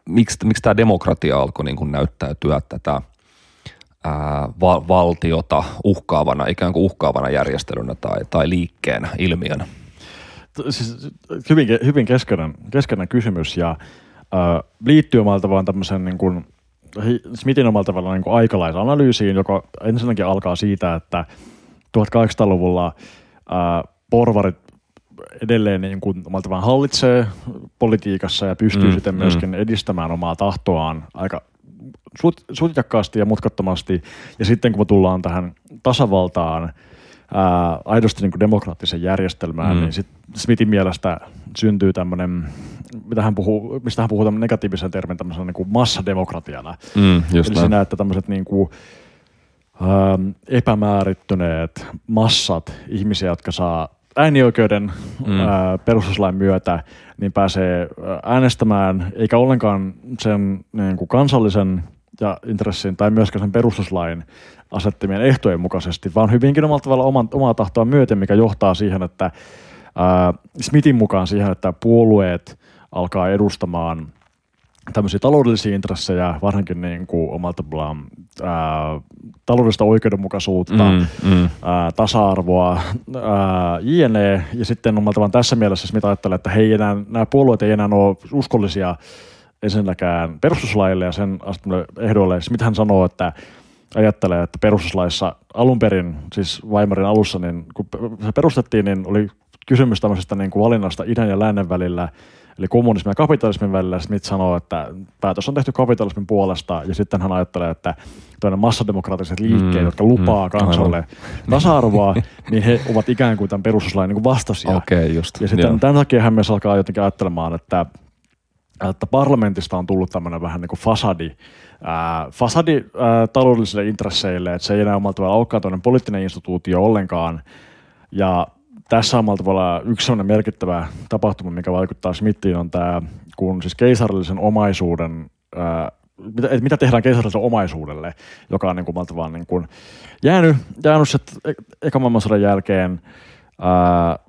Speaker 1: miksi, miksi tämä demokratia alkoi niin kuin näyttäytyä tätä ää, va- valtiota uhkaavana, ikään kuin uhkaavana järjestelynä tai, tai liikkeenä, ilmiönä?
Speaker 2: siis hyvin, hyvin keskeinen, keskeinen kysymys ja äh, liittyy omalla tavallaan tämmöisen niin kuin, Smithin omalla tavallaan niin aikalaisanalyysiin, joka ensinnäkin alkaa siitä, että 1800-luvulla äh, porvarit edelleen niin kuin, tavallaan hallitsee politiikassa ja pystyy mm, sitten myöskin mm. edistämään omaa tahtoaan aika sutjakkaasti ja mutkattomasti. Ja sitten kun me tullaan tähän tasavaltaan, ää, aidosti niin kuin demokraattiseen järjestelmään, mm. niin sit Smithin mielestä syntyy tämmöinen, mitä hän puhuu, mistä hän puhuu negatiivisen termin tämmöisenä niin kuin massademokratiana. Mm, just Eli siinä, että tämmöiset niin kuin, ää, epämäärittyneet massat ihmisiä, jotka saa äänioikeuden mm. ää, perustuslain myötä, niin pääsee äänestämään, eikä ollenkaan sen niin kuin kansallisen ja intressin tai myöskään sen perustuslain asettamien ehtojen mukaisesti, vaan hyvinkin omalla tavalla oman, omaa tahtoa myöten, mikä johtaa siihen, että ää, Smithin mukaan siihen, että puolueet alkaa edustamaan tämmöisiä taloudellisia intressejä, varsinkin niin kuin omalla tavallaan ää, taloudellista oikeudenmukaisuutta, mm, mm. Ää, tasa-arvoa, ää, jne. Ja sitten omalla tavallaan tässä mielessä Smith ajattelee, että hei enää, nämä puolueet ei enää ole uskollisia ensinnäkään perustuslaille ja sen ehdoille. Smith hän sanoo, että ajattelee, että perustuslaissa alun perin, siis Weimarin alussa, niin kun se perustettiin, niin oli kysymys tämmöisestä niin kuin valinnasta idän ja lännen välillä, eli kommunismin ja kapitalismin välillä. Smith sanoo, että päätös on tehty kapitalismin puolesta, ja sitten hän ajattelee, että toinen massademokraattiset liikkeet, mm, jotka lupaa mm, kansalle aivan. tasa-arvoa, niin he ovat ikään kuin tämän perustuslain niin vastaisia.
Speaker 1: Okay, just,
Speaker 2: ja sitten tämän takia hän myös alkaa jotenkin ajattelemaan, että että parlamentista on tullut tämmöinen vähän niin kuin fasadi, ää, fasadi ää, taloudellisille intresseille, että se ei enää omalta tavalla olekaan toinen poliittinen instituutio ollenkaan. Ja tässä on tavalla yksi sellainen merkittävä tapahtuma, mikä vaikuttaa Smithiin, on tämä, kun siis keisarillisen omaisuuden, ää, mitä, että mitä tehdään keisarillisen omaisuudelle, joka on niin kuin, vaan niin kuin jäänyt, jäänyt se ekan maailmansodan jälkeen ää,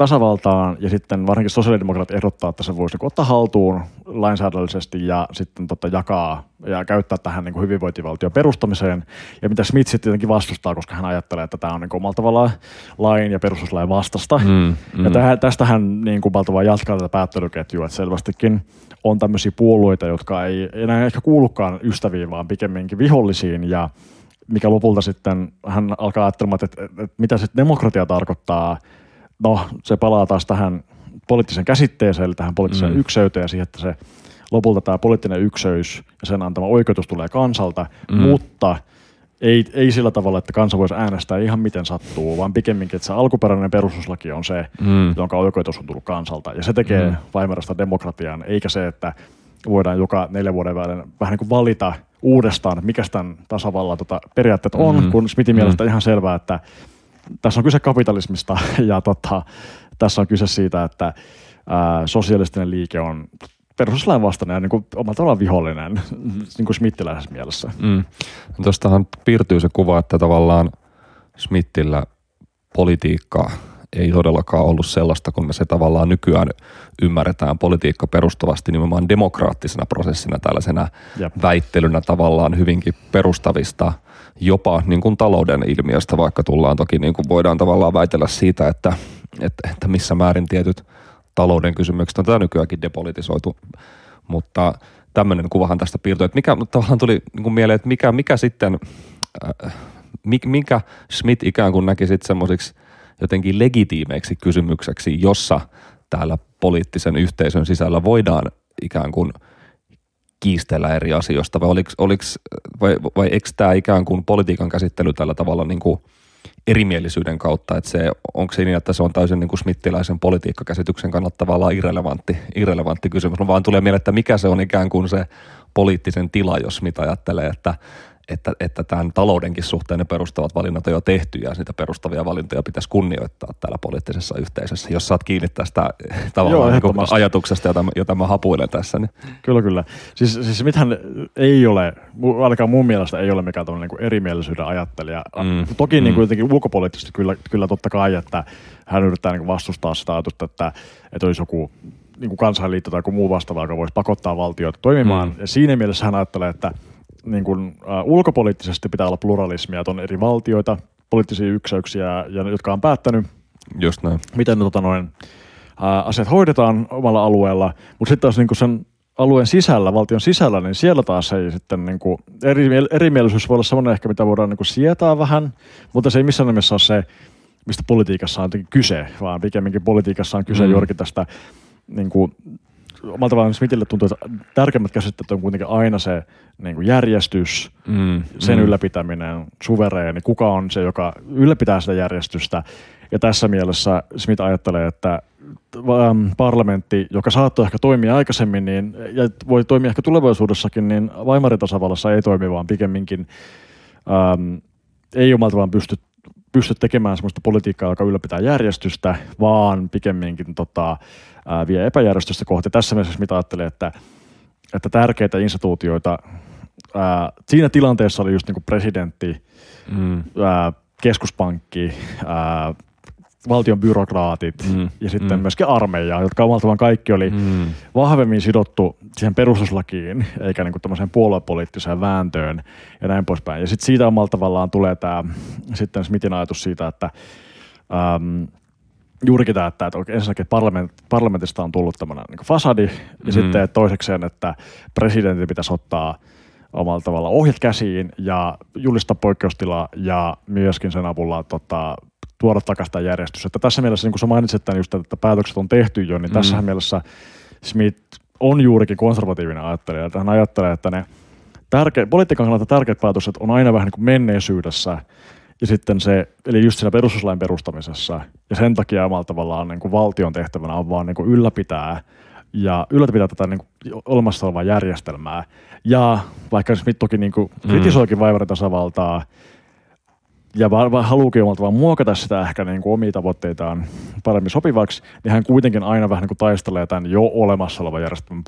Speaker 2: tasavaltaan ja sitten varsinkin sosiaalidemokraatit ehdottaa, että se voisi niin ottaa haltuun lainsäädännöllisesti ja sitten tota, jakaa ja käyttää tähän niin kuin hyvinvointivaltion perustamiseen. Ja mitä Smith sitten tietenkin vastustaa, koska hän ajattelee, että tämä on niin omalla tavallaan lain ja perustuslain vastasta. Mm, mm. Ja täh, tästä hän niin kuin vaan jatkaa tätä päättelyketjua, että selvästikin on tämmöisiä puolueita, jotka ei enää ehkä kuulukaan ystäviin, vaan pikemminkin vihollisiin ja mikä lopulta sitten hän alkaa ajattelemaan, että, että, että mitä sitten demokratia tarkoittaa – no se palaa taas tähän poliittisen käsitteeseen, eli tähän poliittiseen mm. ykseyteen ja siihen, että se lopulta tämä poliittinen ykseys ja sen antama oikeutus tulee kansalta, mm. mutta ei, ei sillä tavalla, että kansa voisi äänestää ihan miten sattuu, vaan pikemminkin, että se alkuperäinen perustuslaki on se, mm. jonka oikeutus on tullut kansalta. Ja se tekee mm. Weimarista demokratian, eikä se, että voidaan joka neljä vuoden välein vähän niin kuin valita uudestaan, mikä tämän tasavallan tota, periaatteet on, mm. kun Smithin mielestä mm. ihan selvää, että tässä on kyse kapitalismista [laughs] ja tota, tässä on kyse siitä, että ää, sosialistinen liike on perustuslain vastainen ja niin kuin omalla tavallaan vihollinen [laughs] niin kuin Smithiläisessä mielessä. Mm.
Speaker 1: Tuostahan piirtyy se kuva, että tavallaan Smithillä politiikka ei todellakaan ollut sellaista, kun me se tavallaan nykyään ymmärretään politiikka perustuvasti nimenomaan demokraattisena prosessina, tällaisena Jep. väittelynä tavallaan hyvinkin perustavista – jopa niin kuin talouden ilmiöstä, vaikka tullaan toki niin kuin voidaan tavallaan väitellä siitä, että, että, että missä määrin tietyt talouden kysymykset on tätä nykyäänkin depolitisoitu, mutta tämmöinen kuvahan tästä piirtyi. Että mikä tavallaan tuli niin kuin mieleen, että mikä, mikä sitten, äh, mikä Schmidt ikään kuin näki sitten semmoisiksi jotenkin legitiimeiksi kysymykseksi, jossa täällä poliittisen yhteisön sisällä voidaan ikään kuin kiistellä eri asioista, vai, oliks, oliks, vai, vai eikö tämä ikään kuin politiikan käsittely tällä tavalla niin kuin erimielisyyden kautta, että se, onko se niin, että se on täysin niin kuin smittiläisen politiikkakäsityksen kannalta tavallaan irrelevantti, irrelevantti kysymys, no vaan tulee mieleen, että mikä se on ikään kuin se poliittisen tila, jos mitä ajattelee, että että, että tämän taloudenkin suhteen ne perustavat valinnat on jo tehty ja niitä perustavia valintoja pitäisi kunnioittaa täällä poliittisessa yhteisössä. Jos saat kiinni tästä tavallaan Joo, niin ajatuksesta, jota, jota mä hapuilen tässä. Niin.
Speaker 2: Kyllä, kyllä. Siis, siis mithän ei ole, ainakaan mun mielestä ei ole mikään niin erimielisyyden ajattelija. Mm. Toki mm. Niin kuin jotenkin ulkopoliittisesti kyllä, kyllä totta kai, että hän yrittää niin vastustaa sitä ajatusta, että, että olisi joku niin kuin kansainliitto tai joku muu vastaava, joka voisi pakottaa valtioita toimimaan. Mm. Ja siinä mielessä hän ajattelee, että – niin kuin, uh, ulkopoliittisesti pitää olla pluralismia, että on eri valtioita, poliittisia yksäyksiä, ja, jotka on päättänyt,
Speaker 1: Just näin.
Speaker 2: miten ne tota noin, uh, asiat hoidetaan omalla alueella, mutta sitten taas niin kuin sen alueen sisällä, valtion sisällä, niin siellä taas ei sitten niin kuin, eri, erimielisyys voi olla sellainen ehkä, mitä voidaan niin kuin sietää vähän, mutta se ei missään nimessä ole se, mistä politiikassa on kyse, vaan pikemminkin politiikassa on kyse mm. juurikin tästä niin kuin, omalla tavallaan Smithille tuntuu, että tärkeimmät käsitteet on kuitenkin aina se niin kuin järjestys, mm, sen mm. ylläpitäminen, suvereeni, kuka on se, joka ylläpitää sitä järjestystä. Ja tässä mielessä Smith ajattelee, että ähm, parlamentti, joka saattoi ehkä toimia aikaisemmin niin, ja voi toimia ehkä tulevaisuudessakin, niin Weimarin tasavallassa ei toimi, vaan pikemminkin ähm, ei omalta vaan pysty, pysty tekemään sellaista politiikkaa, joka ylläpitää järjestystä, vaan pikemminkin tota, ää, vie epäjärjestystä kohti. Tässä mielessä mitä ajattelee, että, että tärkeitä instituutioita ää, siinä tilanteessa oli just niin kuin presidentti, mm. ää, keskuspankki, ää, valtion byrokraatit mm, ja sitten mm. myöskin armeija, jotka omalta kaikki oli mm. vahvemmin sidottu siihen perustuslakiin, eikä niin tämmöiseen puoluepoliittiseen vääntöön ja näin poispäin. Ja sitten siitä omalta tavallaan tulee tämä sitten Smithin ajatus siitä, että äm, juurikin tämä, että, että ensinnäkin parlament, parlamentista on tullut tämmöinen niin fasadi, ja mm. sitten toisekseen, että presidentin pitäisi ottaa omalla tavalla ohjat käsiin ja julistaa poikkeustila ja myöskin sen avulla tota, tuoda takaisin järjestys. Että tässä mielessä, niin kuin sä mainitsit tämän just, että päätökset on tehty jo, niin mm. tässä mielessä Smith on juurikin konservatiivinen ajattelija. Että hän ajattelee, että ne tärke, politiikan kannalta tärkeät päätökset on aina vähän niin kuin menneisyydessä – ja sitten se, eli just siinä perustuslain perustamisessa, ja sen takia omalla tavallaan niin kuin valtion tehtävänä on vaan niin kuin ylläpitää ja ylläpitää tätä niin kuin olemassa olevaa järjestelmää. Ja vaikka Smith toki niin kuin mm. kritisoikin vaivarin tasavaltaa, ja va- haluukin omalta vaan muokata sitä ehkä niin kuin omia tavoitteitaan paremmin sopivaksi, niin hän kuitenkin aina vähän niin kuin taistelee tämän jo olemassa olevan järjestelmän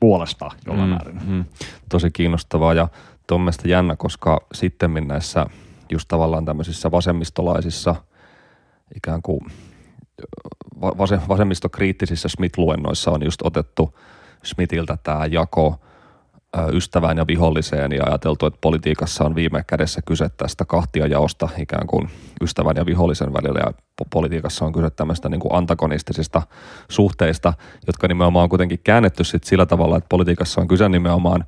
Speaker 2: puolesta jollain mm, määrin. Mm.
Speaker 1: Tosi kiinnostavaa ja tuon jännä, koska sitten näissä just tavallaan tämmöisissä vasemmistolaisissa ikään kuin vasemmistokriittisissä Smith-luennoissa on just otettu Smithiltä tämä jako ystävään ja viholliseen ja ajateltu, että politiikassa on viime kädessä kyse tästä kahtiajaosta ikään kuin ystävän ja vihollisen välillä ja politiikassa on kyse tämmöistä niin kuin antagonistisista suhteista, jotka nimenomaan on kuitenkin käännetty sit sillä tavalla, että politiikassa on kyse nimenomaan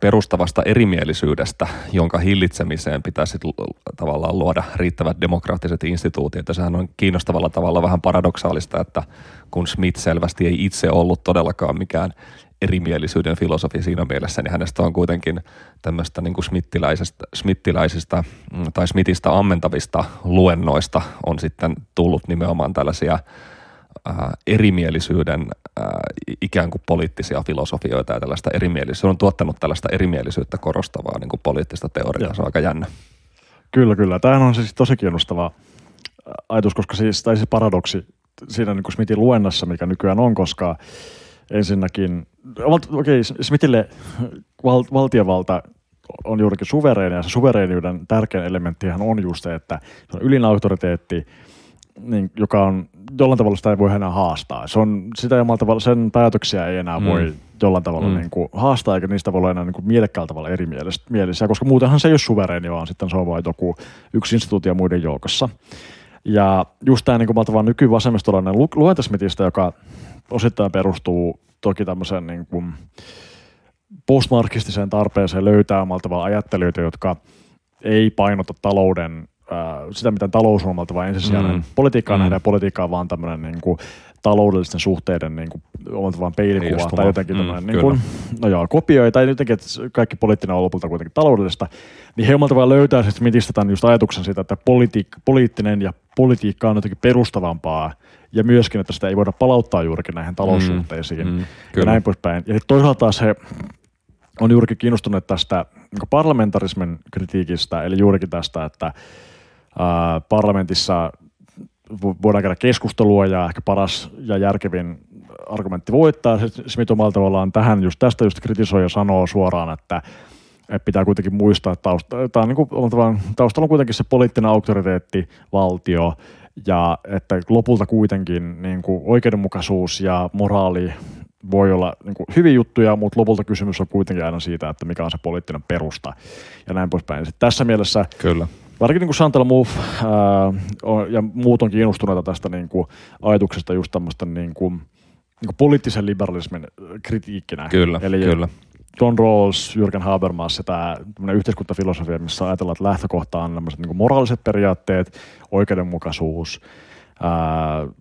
Speaker 1: perustavasta erimielisyydestä, jonka hillitsemiseen pitäisi tavallaan luoda riittävät demokraattiset instituutiot. Ja sehän on kiinnostavalla tavalla vähän paradoksaalista, että kun Smith selvästi ei itse ollut todellakaan mikään erimielisyyden filosofi siinä mielessä, niin hänestä on kuitenkin tämmöistä niin smittiläisestä, smittiläisistä mm, tai Smithistä ammentavista luennoista on sitten tullut nimenomaan tällaisia – äh, erimielisyyden äh, ikään kuin poliittisia filosofioita ja tällaista erimielisyyttä. Se on tuottanut tällaista erimielisyyttä korostavaa niin kuin poliittista teoriaa. Se on aika jännä.
Speaker 2: Kyllä, kyllä. Tämähän on siis tosi kiinnostava äh, ajatus, koska siis, tai siis paradoksi siinä niin kuin Smithin luennassa, mikä nykyään on, koska ensinnäkin, okei, okay, Smithille val, valtiovalta on juurikin suvereeni ja se suvereeniuden tärkein elementtihän on just se, että se on ylin autoriteetti, niin, joka on jollain tavalla sitä ei voi enää haastaa. Se on, sitä ei tavalla, sen päätöksiä ei enää mm. voi jollain tavalla mm. niin kuin, haastaa, eikä niistä voi olla enää niin kuin, mielekkäällä tavalla erimielisiä, koska muutenhan se ei ole suvereeni, vaan sitten se on vain joku yksi instituutio muiden joukossa. Ja just tämä niin kuin, nykyvasemmistolainen Lu- Luentasmitistä, joka osittain perustuu toki tämmöiseen niin kuin postmarkistiseen tarpeeseen löytää omalta ajattelijoita, jotka ei painota talouden sitä, miten talous on omalta vaan ensisijainen. Mm. Politiikkaa mm. nähdään politiikkaa vaan tämmöinen niin kuin, taloudellisten suhteiden niin kuin, omalta vaan peilikuva tai jotenkin mm, tämmöinen, niin kuin, no joo, kopioi tai jotenkin, että kaikki poliittinen on lopulta kuitenkin taloudellista, niin he omalta vaan löytää sitten mitistä tämän just ajatuksen siitä, että politiik- poliittinen ja politiikka on jotenkin perustavampaa ja myöskin, että sitä ei voida palauttaa juurikin näihin taloussuhteisiin mm, mm, ja näin poispäin. Ja toisaalta taas he on juurikin kiinnostunut tästä niin parlamentarismin kritiikistä, eli juurikin tästä, että parlamentissa voidaan käydä keskustelua ja ehkä paras ja järkevin argumentti voittaa. Smith omalla tavallaan tähän just tästä just kritisoi ja sanoo suoraan, että, että pitää kuitenkin muistaa, että tausta, tämä on niin kuin, taustalla on kuitenkin se poliittinen auktoriteetti, valtio, ja että lopulta kuitenkin niin kuin oikeudenmukaisuus ja moraali voi olla niin kuin hyviä juttuja, mutta lopulta kysymys on kuitenkin aina siitä, että mikä on se poliittinen perusta ja näin poispäin. Sitten tässä mielessä
Speaker 1: Kyllä.
Speaker 2: Varsinkin niin kuin Chantal Mouffe ja muut on kiinnostuneita tästä niin kuin, ajatuksesta just tämmöistä niin kuin, niin kuin poliittisen liberalismin kritiikkinä.
Speaker 1: Kyllä,
Speaker 2: Eli
Speaker 1: kyllä.
Speaker 2: John Rawls, Jürgen Habermas ja tämä yhteiskuntafilosofia, missä ajatellaan, että lähtökohta on niin moraaliset periaatteet, oikeudenmukaisuus, ää,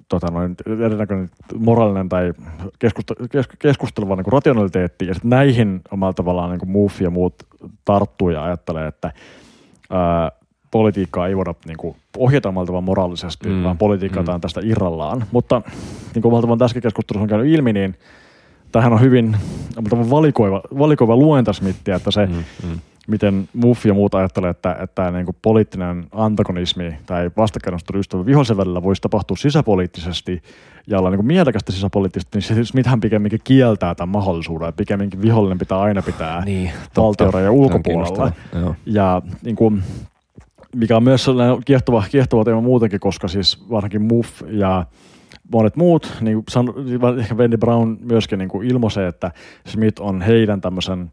Speaker 2: tota noin, erinäköinen moraalinen tai keskusta, kes, keskusteleva niin rationaliteetti, ja sitten näihin omalla tavallaan niin Mouffe ja muut tarttuu ja ajattelee, että ää, politiikkaa ei voida niin kuin, ohjata vaan moraalisesti, mm. vaan politiikka mm. on tästä irrallaan. Mutta niin kuin Maltavan tässä keskustelussa on käynyt ilmi, niin tähän on hyvin valikoiva, valikoiva luenta Smithia, että se, mm. Mm. miten Muff ja muut ajattelee, että, että niin kuin poliittinen antagonismi tai vastakkainasettelu ystävän vihollisen välillä voisi tapahtua sisäpoliittisesti ja olla niin kuin mielekästä sisäpoliittisesti, niin Smithhän pikemminkin kieltää tämän mahdollisuuden, pikemminkin vihollinen pitää aina pitää niin, valtiorajan ulkopuolella. Ja niin kuin, mikä on myös sellainen kiehtova, kiehtova teema muutenkin, koska siis varsinkin Muff ja monet muut, niin kuin ehkä Wendy Brown myöskin niin kuin ilmoisee, että Smith on heidän tämmöisen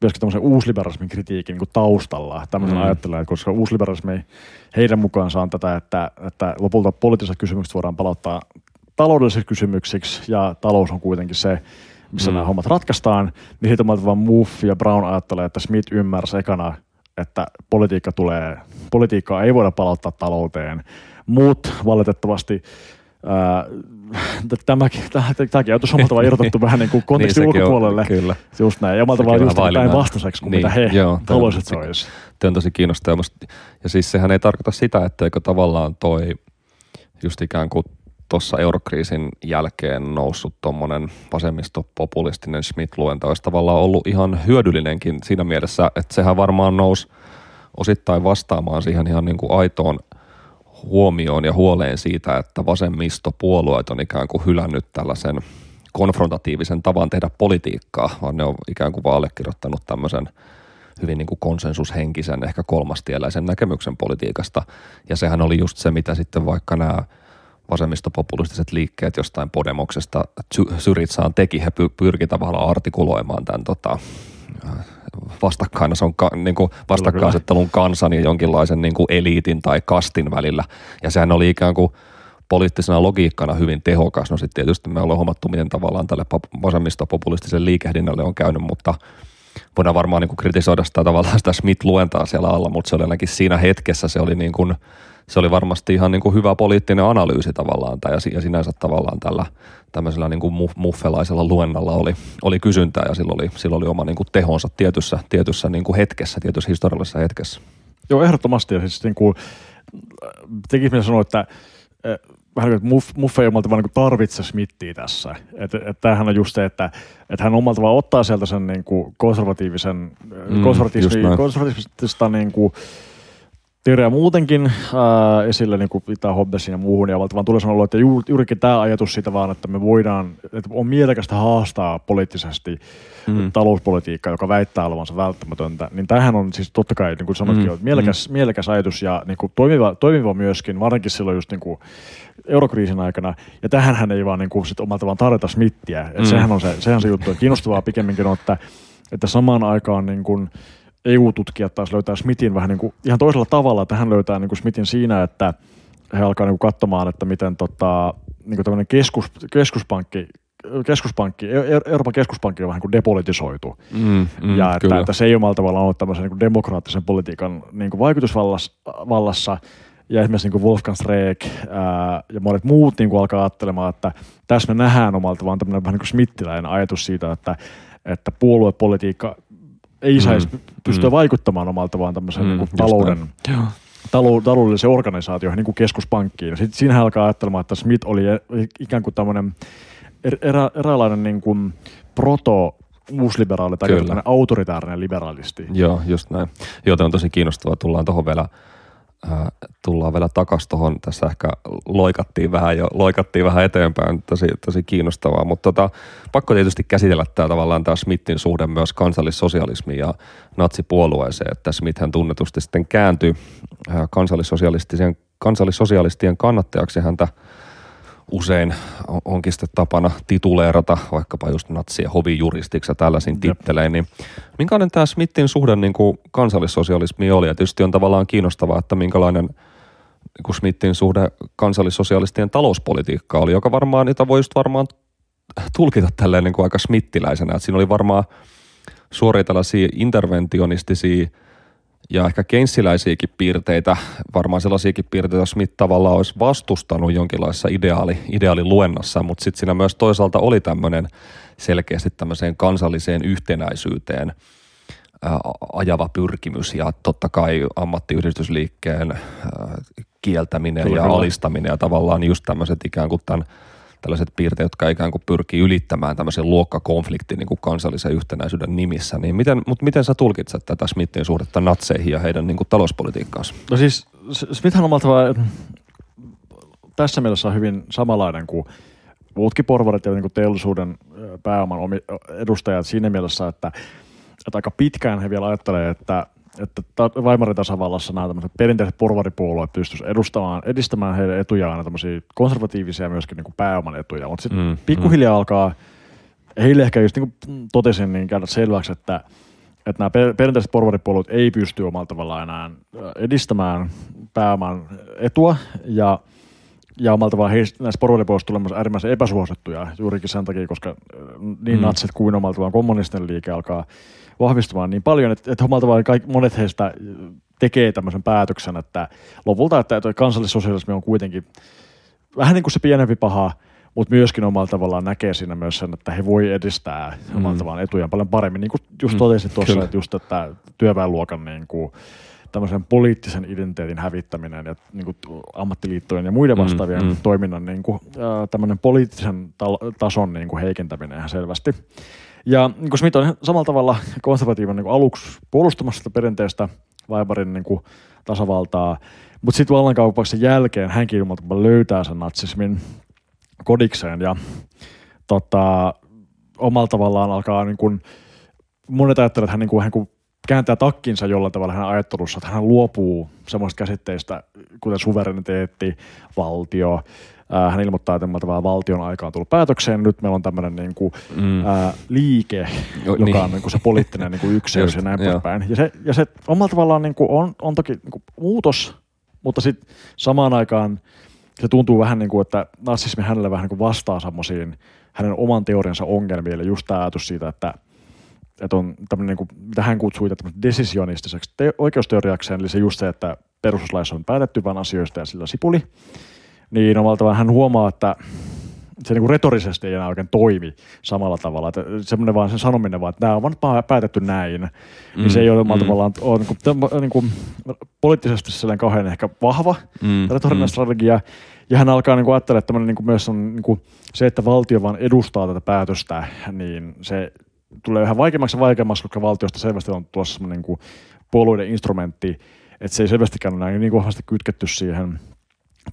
Speaker 2: myöskin tämmöisen uusliberalismin kritiikin niin taustalla. Tämmöisen mm. ajattelee, koska uusliberalismi heidän mukaansa on tätä, että, että lopulta poliittiset kysymykset voidaan palauttaa taloudellisiksi kysymyksiksi ja talous on kuitenkin se, missä mm. nämä hommat ratkaistaan, niin siitä vaan Muff ja Brown ajattelee, että Smith ymmärsi ekana että politiikka tulee, politiikkaa ei voida palauttaa talouteen, mutta valitettavasti ää, tämäkin, tämäkin on [laughs] tuossa irrotettu vähän niin kuin kontekstin niin ulkopuolelle. On,
Speaker 1: kyllä.
Speaker 2: Just näin. Ja mä vaan just päin vastaiseksi kuin niin, mitä he joo, haluaisivat se olisi.
Speaker 1: Tämä on tosi kiinnostavaa. Ja siis sehän ei tarkoita sitä, etteikö tavallaan toi just ikään kuin tuossa eurokriisin jälkeen noussut tuommoinen vasemmistopopulistinen Schmidt-luenta olisi tavallaan ollut ihan hyödyllinenkin siinä mielessä, että sehän varmaan nousi osittain vastaamaan siihen ihan niin kuin aitoon huomioon ja huoleen siitä, että vasemmistopuolueet on ikään kuin hylännyt tällaisen konfrontatiivisen tavan tehdä politiikkaa, vaan ne on ikään kuin vaan allekirjoittanut tämmöisen hyvin niin kuin konsensushenkisen, ehkä kolmastieläisen näkemyksen politiikasta. Ja sehän oli just se, mitä sitten vaikka nämä vasemmistopopulistiset liikkeet jostain Podemoksesta Syritsaan teki. He pyrki tavallaan artikuloimaan tämän tota, vastakkain, se on ka, niin kuin vastakkainasettelun kansan ja jonkinlaisen niin kuin eliitin tai kastin välillä. Ja sehän oli ikään kuin poliittisena logiikkana hyvin tehokas. No sitten tietysti me ollaan huomattu, miten tavallaan tälle vasemmistopopulistiselle liikehdinnälle on käynyt, mutta voidaan varmaan niin kuin kritisoida sitä tavallaan sitä Smith-luentaa siellä alla, mutta se oli ainakin siinä hetkessä se oli niin kuin – se oli varmasti ihan niin kuin hyvä poliittinen analyysi tavallaan, tai ja sinänsä tavallaan tällä tämmöisellä niin kuin muffelaisella luennalla oli, oli kysyntää ja sillä oli, sillä oli oma niin kuin tehonsa tietyssä, tietyssä niin kuin hetkessä, tietyssä historiallisessa hetkessä.
Speaker 2: Joo, ehdottomasti. Ja siis niin kuin, tekisi sanoa, että vähän kuin Muff, Muff ei vaan niin tarvitse Smithia tässä. Että et tämähän on just se, että et hän omalta vaan ottaa sieltä sen niin kuin konservatiivisen, mm, konservatiivista, konservatiivista niin kuin, teoria muutenkin ää, esille niin kuin pitää Hobbesin ja muuhun, ja vaan tulee sanoa, että juur, juurikin tämä ajatus siitä vaan, että me voidaan, että on mielekästä haastaa poliittisesti mm. talouspolitiikkaa, joka väittää olevansa välttämätöntä, niin tämähän on siis totta kai, niin kuin sanoitkin, mm. mielekäs, mm. mielekäs ajatus ja niin kuin toimiva, toimiva myöskin, varsinkin silloin just niin kuin eurokriisin aikana, ja tähän ei vaan niin kuin sit omalta vaan tarjota smittiä, mm. sehän on se, sehän se juttu, että kiinnostavaa pikemminkin on, että, että samaan aikaan niin kuin, EU-tutkijat taas löytää Smithin vähän niin kuin, ihan toisella tavalla, että hän löytää niin kuin Smithin siinä, että he alkaa niin kuin katsomaan, että miten tota, niin kuin keskus, keskuspankki keskuspankki, Euroopan keskuspankki on vähän kuin depolitisoitu.
Speaker 1: Mm, mm,
Speaker 2: ja että,
Speaker 1: kyllä.
Speaker 2: että, se ei omalla tavallaan ole tämmöisen niin kuin demokraattisen politiikan niin kuin vaikutusvallassa vallassa. Ja esimerkiksi niin kuin Wolfgang Streeck ää, ja monet muut niin kuin alkaa ajattelemaan, että tässä me nähdään omalta vaan tämmöinen vähän niin kuin smittiläinen ajatus siitä, että, että puoluepolitiikka ei saisi
Speaker 1: Mm,
Speaker 2: pystyä
Speaker 1: mm.
Speaker 2: vaikuttamaan omalta vaan tämmöisen
Speaker 1: Mm,
Speaker 2: niin kuin talouden talou- taloudelliseen organisaatioon, niin kuin keskuspankkiin. Sitten siinä alkaa ajattelemaan, että Smith oli e- ikään kuin tämmöinen erä, eräänlainen niin kuin proto uusliberaali tai
Speaker 1: Kyllä.
Speaker 2: autoritaarinen liberalisti.
Speaker 1: Joo, just näin. Joten on tosi kiinnostavaa. Tullaan tuohon vielä, ää, tullaan vielä takas tuohon. Tässä ehkä loikattiin vähän jo, loikattiin vähän eteenpäin. Tosi, tosi kiinnostavaa. Mutta tota, pakko tietysti käsitellä tämä tavallaan tämä Smithin suhde myös kansallissosialismiin ja natsipuolueeseen. Että Smithhän tunnetusti sitten kääntyi ää, kansallissosialistisen, kansallissosialistien kannattajaksi häntä usein on- onkin sitten tapana tituleerata vaikkapa just natsien hovijuristiksi ja tällaisin tittelein, niin minkälainen tämä Smithin suhde niin kuin kansallissosialismi oli? Ja tietysti on tavallaan kiinnostavaa, että minkälainen niin kuin Smithin suhde kansallissosialistien talouspolitiikka oli, joka varmaan, niitä voi just varmaan tulkita tälleen niin kuin aika smittiläisenä, että siinä oli varmaan suoria tällaisia interventionistisia ja ehkä keinsiläisiäkin piirteitä, varmaan sellaisiakin piirteitä, jos Smith tavallaan olisi vastustanut jonkinlaisessa ideaali, ideaaliluennassa, mutta sitten siinä myös toisaalta oli tämmöinen selkeästi tämmöiseen kansalliseen yhtenäisyyteen ää, ajava pyrkimys ja totta kai ammattiyhdistysliikkeen ää, kieltäminen
Speaker 2: Kyllä,
Speaker 1: ja alistaminen ja tavallaan just tämmöiset ikään kuin tämän tällaiset piirteet, jotka ikään kuin pyrkii ylittämään tämmöisen luokkakonfliktin niin kuin kansallisen yhtenäisyyden nimissä. Niin miten, mutta miten sä tulkitset tätä Smithin suhdetta natseihin ja heidän niin kuin talouspolitiikkaansa?
Speaker 2: No siis Smithhän omalta tässä mielessä on hyvin samanlainen kuin muutkin porvarit ja niin kuin teollisuuden pääoman edustajat siinä mielessä, että, että aika pitkään he vielä ajattelee, että, että ta- Weimarin tasavallassa nämä tämmöiset perinteiset porvaripuolueet pystyisivät edustamaan, edistämään heidän etujaan ja tämmöisiä konservatiivisia myöskin niin kuin pääoman etuja, mutta sitten
Speaker 1: Mm,
Speaker 2: mm, pikkuhiljaa mm. alkaa heille ehkä just niin kuin totesin, niin käydä selväksi, että, että nämä per- perinteiset porvaripuolueet ei pysty omalla tavallaan enää edistämään pääoman etua ja ja omalla tavallaan heistä, näistä porvaripuolueista tulee myös äärimmäisen epäsuosittuja juurikin sen takia, koska niin
Speaker 1: Mm.
Speaker 2: mm. natsit kuin omalla tavallaan kommunistinen liike alkaa vahvistumaan niin paljon, että, että omalla tavallaan kaikki, monet heistä ö, tekee tämmöisen päätöksen, että lopulta, että tuo kansallissosialismi on kuitenkin vähän niin kuin se pienempi paha, mutta myöskin omalla tavallaan näkee siinä myös sen, että he voi edistää mm. omalla tavallaan etujaan paljon paremmin. Niin kuin just
Speaker 1: Mm,
Speaker 2: totesit tuossa,
Speaker 1: kyllä.
Speaker 2: että just että työväenluokan niin kuin, tämmöisen poliittisen identiteetin hävittäminen ja niin kuin, ammattiliittojen ja muiden
Speaker 1: Mm,
Speaker 2: vastaavien
Speaker 1: mm.
Speaker 2: mm, toiminnan niin kuin, ää, tämmöinen poliittisen tal- tason niin kuin heikentäminen ihan selvästi. Ja niin Smith on samalla tavalla konservatiivinen niin aluksi puolustamassa sitä perinteistä Weimarin niin tasavaltaa, mutta sitten vallankauppauksen jälkeen hänkin ilmoittaa, löytää sen natsismin kodikseen ja tota, omalla tavallaan alkaa niin kuin, monet ajattelevat, että hän, niin kuin, hän kääntää takkinsa jollain tavalla hänen ajattelussa, että hän luopuu semmoista käsitteistä, kuten suvereniteetti, valtio. Ää, hän ilmoittaa, että tavalla valtion aika on tullut päätökseen. Nyt meillä on tämmöinen niin kuin,
Speaker 1: Mm.
Speaker 2: ää, liike,
Speaker 1: Jo,
Speaker 2: joka
Speaker 1: niin.
Speaker 2: on niin kuin se poliittinen niin kuin ykseys
Speaker 1: Just,
Speaker 2: ja näin poispäin. Ja se, ja se omalla tavallaan niin kuin on, on toki niin kuin muutos, mutta sitten samaan aikaan se tuntuu vähän niin kuin, että natsismi hänelle vähän niin kuin vastaa semmoisiin hänen oman teoriansa ongelmiin. Eli just tämä ajatus siitä, että, että on tämmöinen, niin kuin, mitä hän kutsui tämmöiseksi desisionistiseksi te- oikeusteoriakseen, eli se just se, että perustuslaissa on päätetty vain asioista ja sillä sipuli. Niin omalla tavallaan hän huomaa, että se niin kuin retorisesti ei enää oikein toimi samalla tavalla. Että semmoinen vaan sen sanominen vaan, että nämä on vaan pää- päätetty näin, mm, niin se ei ole omalla
Speaker 1: mm.
Speaker 2: tavallaan ole niin kuin, niin kuin, poliittisesti sellainen kauhean ehkä vahva
Speaker 1: Mm,
Speaker 2: retorinen
Speaker 1: mm.
Speaker 2: strategia. Ja hän alkaa niin kuin ajattelemaan, että niin kuin myös on niin kuin se, että valtio vaan edustaa tätä päätöstä, niin se tulee yhä vaikeammaksi ja vaikeammaksi, koska valtiosta selvästi on tuossa semmoinen niin kuin puolueiden instrumentti, että se ei selvästikään ole näin niin vahvasti kytketty siihen,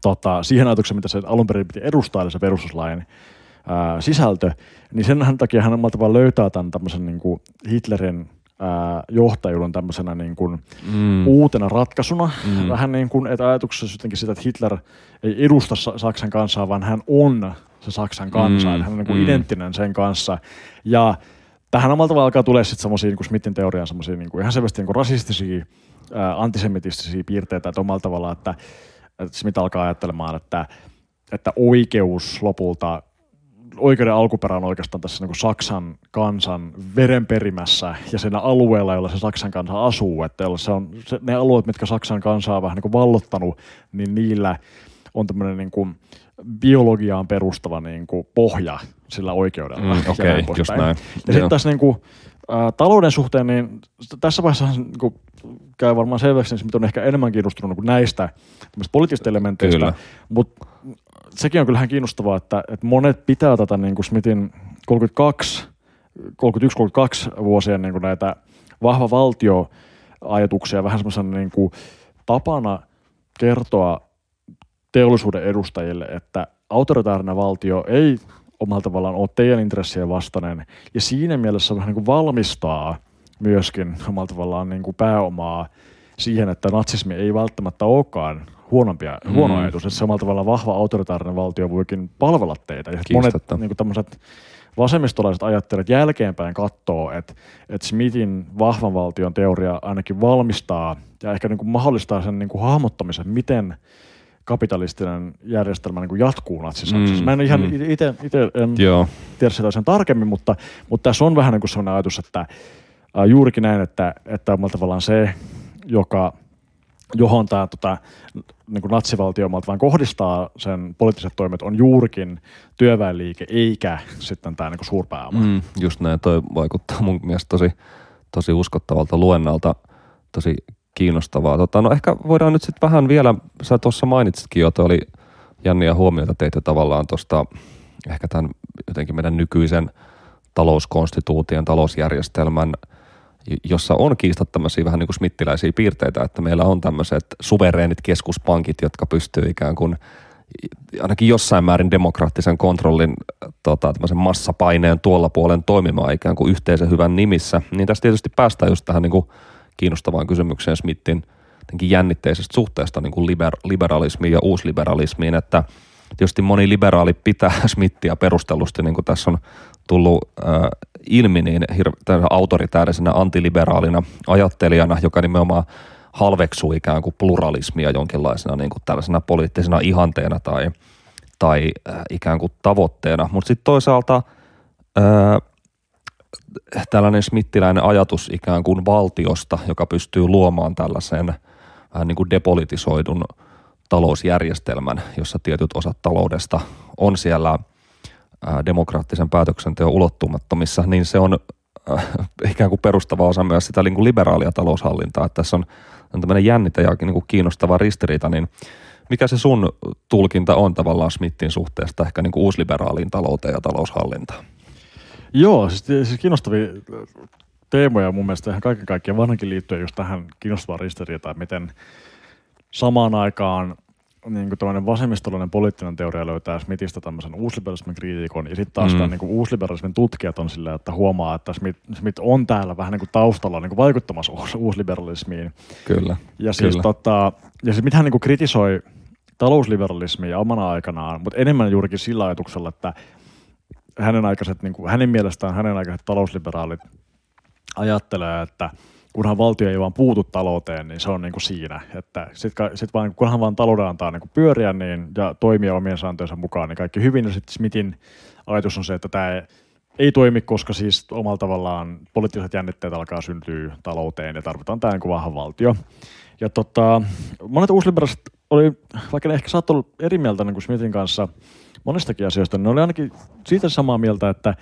Speaker 2: tota, siihen ajatukseen, mitä se alun perin piti edustaa, eli se perustuslain ää, sisältö, niin sen takia hän omalla tavalla löytää tämän tämmöisen niin kuin Hitlerin ää, johtajuuden tämmöisenä niin kuin
Speaker 1: Mm.
Speaker 2: uutena ratkaisuna.
Speaker 1: Mm.
Speaker 2: Vähän niin kuin, että ajatuksessa jotenkin sitä, että Hitler ei edusta Sa- Saksan kansaa, vaan hän on se Saksan kansa.
Speaker 1: Mm.
Speaker 2: Hän on niin kuin
Speaker 1: Mm.
Speaker 2: identtinen sen kanssa. Ja tähän omalta tavalla alkaa tulee sitten semmoisia niin Smithin teorian semmoisia niin kuin ihan selvästi niin kuin rasistisia, ää, antisemitistisiä piirteitä, että omalla tavalla, että Smith alkaa ajattelemaan, että, että oikeus lopulta oikeuden alkuperä on oikeastaan tässä niin kuin Saksan kansan verenperimässä ja siinä alueella, jolla se Saksan kansa asuu, että se on se, ne alueet, mitkä Saksan kansaa on vähän niin kuin vallottanut, niin niillä on tämmöinen niin kuin biologiaan perustava niin kuin pohja sillä oikeudella.
Speaker 1: Mm, Okei, okay, just näin.
Speaker 2: Ja sitten tässä niin kuin, ä, talouden suhteen, niin tässä vaiheessa niin käy varmaan selväksi, että on ehkä enemmän kiinnostunut niin kuin näistä poliittisista elementeistä, mutta sekin on kyllähän kiinnostavaa, että, että monet pitää tätä niin kuin Smithin 32, 31-32 vuosien niin kuin näitä vahva valtioajatuksia vähän semmoisena niin kuin tapana kertoa teollisuuden edustajille, että autoritaarinen valtio ei omalla tavallaan ole teidän intressien vastainen ja siinä mielessä vähän niin kuin valmistaa myöskin omalla tavallaan niin kuin pääomaa siihen, että natsismi ei välttämättä olekaan huonompia, mm. huono ajatus, että samalla tavalla vahva autoritaarinen valtio voikin palvella teitä. Ja monet niin kuin tämmöiset vasemmistolaiset ajattelijat jälkeenpäin katsoo, että, että Smithin vahvan valtion teoria ainakin valmistaa ja ehkä niin kuin mahdollistaa sen niin kuin hahmottamisen, miten kapitalistinen järjestelmä niin kuin jatkuu natsisaksassa. Mm, Mä en ihan mm. itse tiedä sitä sen tarkemmin, mutta, mutta tässä on vähän niin kuin sellainen ajatus, että äh, juurikin näin, että, että tavallaan se, joka – johon tämä tota, niin kuin natsivaltio vaan kohdistaa sen poliittiset toimet, on juurikin työväenliike, eikä sitten tämä niin suurpääoma. Mm,
Speaker 1: just näin, toi vaikuttaa mun mielestä tosi, tosi uskottavalta luennalta, tosi kiinnostavaa. Tota, no ehkä voidaan nyt sitten vähän vielä, sä tuossa mainitsitkin jo, oli jänniä huomioita teitte tavallaan tuosta ehkä tämän jotenkin meidän nykyisen talouskonstituution, talousjärjestelmän – jossa on kiistattomasti vähän niin kuin smittiläisiä piirteitä, että meillä on tämmöiset suvereenit keskuspankit, jotka pystyy ikään kuin ainakin jossain määrin demokraattisen kontrollin tota, massapaineen tuolla puolen toimimaan ikään kuin yhteisen hyvän nimissä, niin tässä tietysti päästään just tähän niin kuin kiinnostavaan kysymykseen Smithin jännitteisestä suhteesta niin kuin liber, liberalismiin ja uusliberalismiin, että tietysti moni liberaali pitää [laughs] Smithia perustellusti, niin kuin tässä on tullut äh, ilmi, niin hir- autoritäärisenä antiliberaalina ajattelijana, joka nimenomaan halveksuu ikään kuin pluralismia jonkinlaisena niin kuin tällaisena poliittisena ihanteena tai, tai äh, ikään kuin tavoitteena. Mutta sitten toisaalta äh, tällainen smittiläinen ajatus ikään kuin valtiosta, joka pystyy luomaan tällaisen vähän niin kuin depolitisoidun talousjärjestelmän, jossa tietyt osat taloudesta on siellä – demokraattisen päätöksenteon ulottumattomissa, niin se on ikään kuin perustava osa myös sitä niin kuin liberaalia taloushallintaa. Että tässä on, on tämmöinen jännite ja niin kuin kiinnostava ristiriita, niin mikä se sun tulkinta on tavallaan Smithin suhteesta ehkä niin kuin uusliberaaliin talouteen ja taloushallintaan?
Speaker 2: Joo, siis, siis kiinnostavia teemoja mun mielestä ihan kaiken kaikkiaan vanhankin liittyen just tähän kiinnostavaan ristiriitaan, miten samaan aikaan niin kuin vasemmistolainen poliittinen teoria löytää Smithistä tämmöisen uusliberalismin kriitikon, ja sitten taas mm. niin kuin uusliberalismin tutkijat on sillä, että huomaa, että Smith, Smith on täällä vähän niin kuin taustalla niin kuin vaikuttamassa uusliberalismiin.
Speaker 1: Kyllä.
Speaker 2: Ja siis,
Speaker 1: kyllä.
Speaker 2: Tota, ja siis hän niin kuin kritisoi talousliberalismia omana aikanaan, mutta enemmän juurikin sillä ajatuksella, että hänen, aikaiset, niin kuin, hänen mielestään hänen aikaiset talousliberaalit ajattelee, että – kunhan valtio ei vaan puutu talouteen, niin se on niin kuin siinä. Että sit, sit vaan, kunhan vaan talouden antaa niin kuin pyöriä niin, ja toimia omien sääntöjensä mukaan, niin kaikki hyvin. Ja sitten Smithin ajatus on se, että tämä ei, ei toimi, koska siis omalla tavallaan poliittiset jännitteet alkaa syntyä talouteen ja tarvitaan tämä niin vahva valtio. Ja tota, monet uusliberaliset oli, vaikka ne ehkä saattoi olla eri mieltä niin kuin Smithin kanssa monestakin asioista, niin ne oli ainakin siitä samaa mieltä, että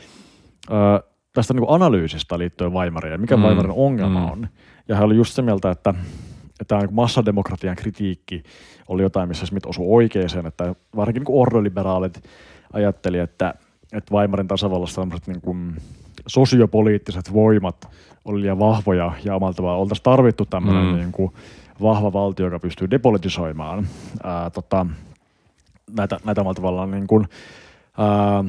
Speaker 2: tästä niin kuin analyysistä liittyen Weimariin ja mikä mm. Weimarin ongelma mm. on. Ja hän oli just se mieltä, että, että niin massademokratian kritiikki oli jotain, missä Smith osui oikeeseen, että varsinkin niin ordoliberaalit ajatteli, että, että Weimarin tasavallassa tämmöiset niin kuin sosiopoliittiset voimat oli liian vahvoja ja omalta tavalla oltaisiin tarvittu tämmöinen mm. niin kuin vahva valtio, joka pystyy depolitisoimaan ää, tota, näitä, näitä tavallaan niin kuin, ää,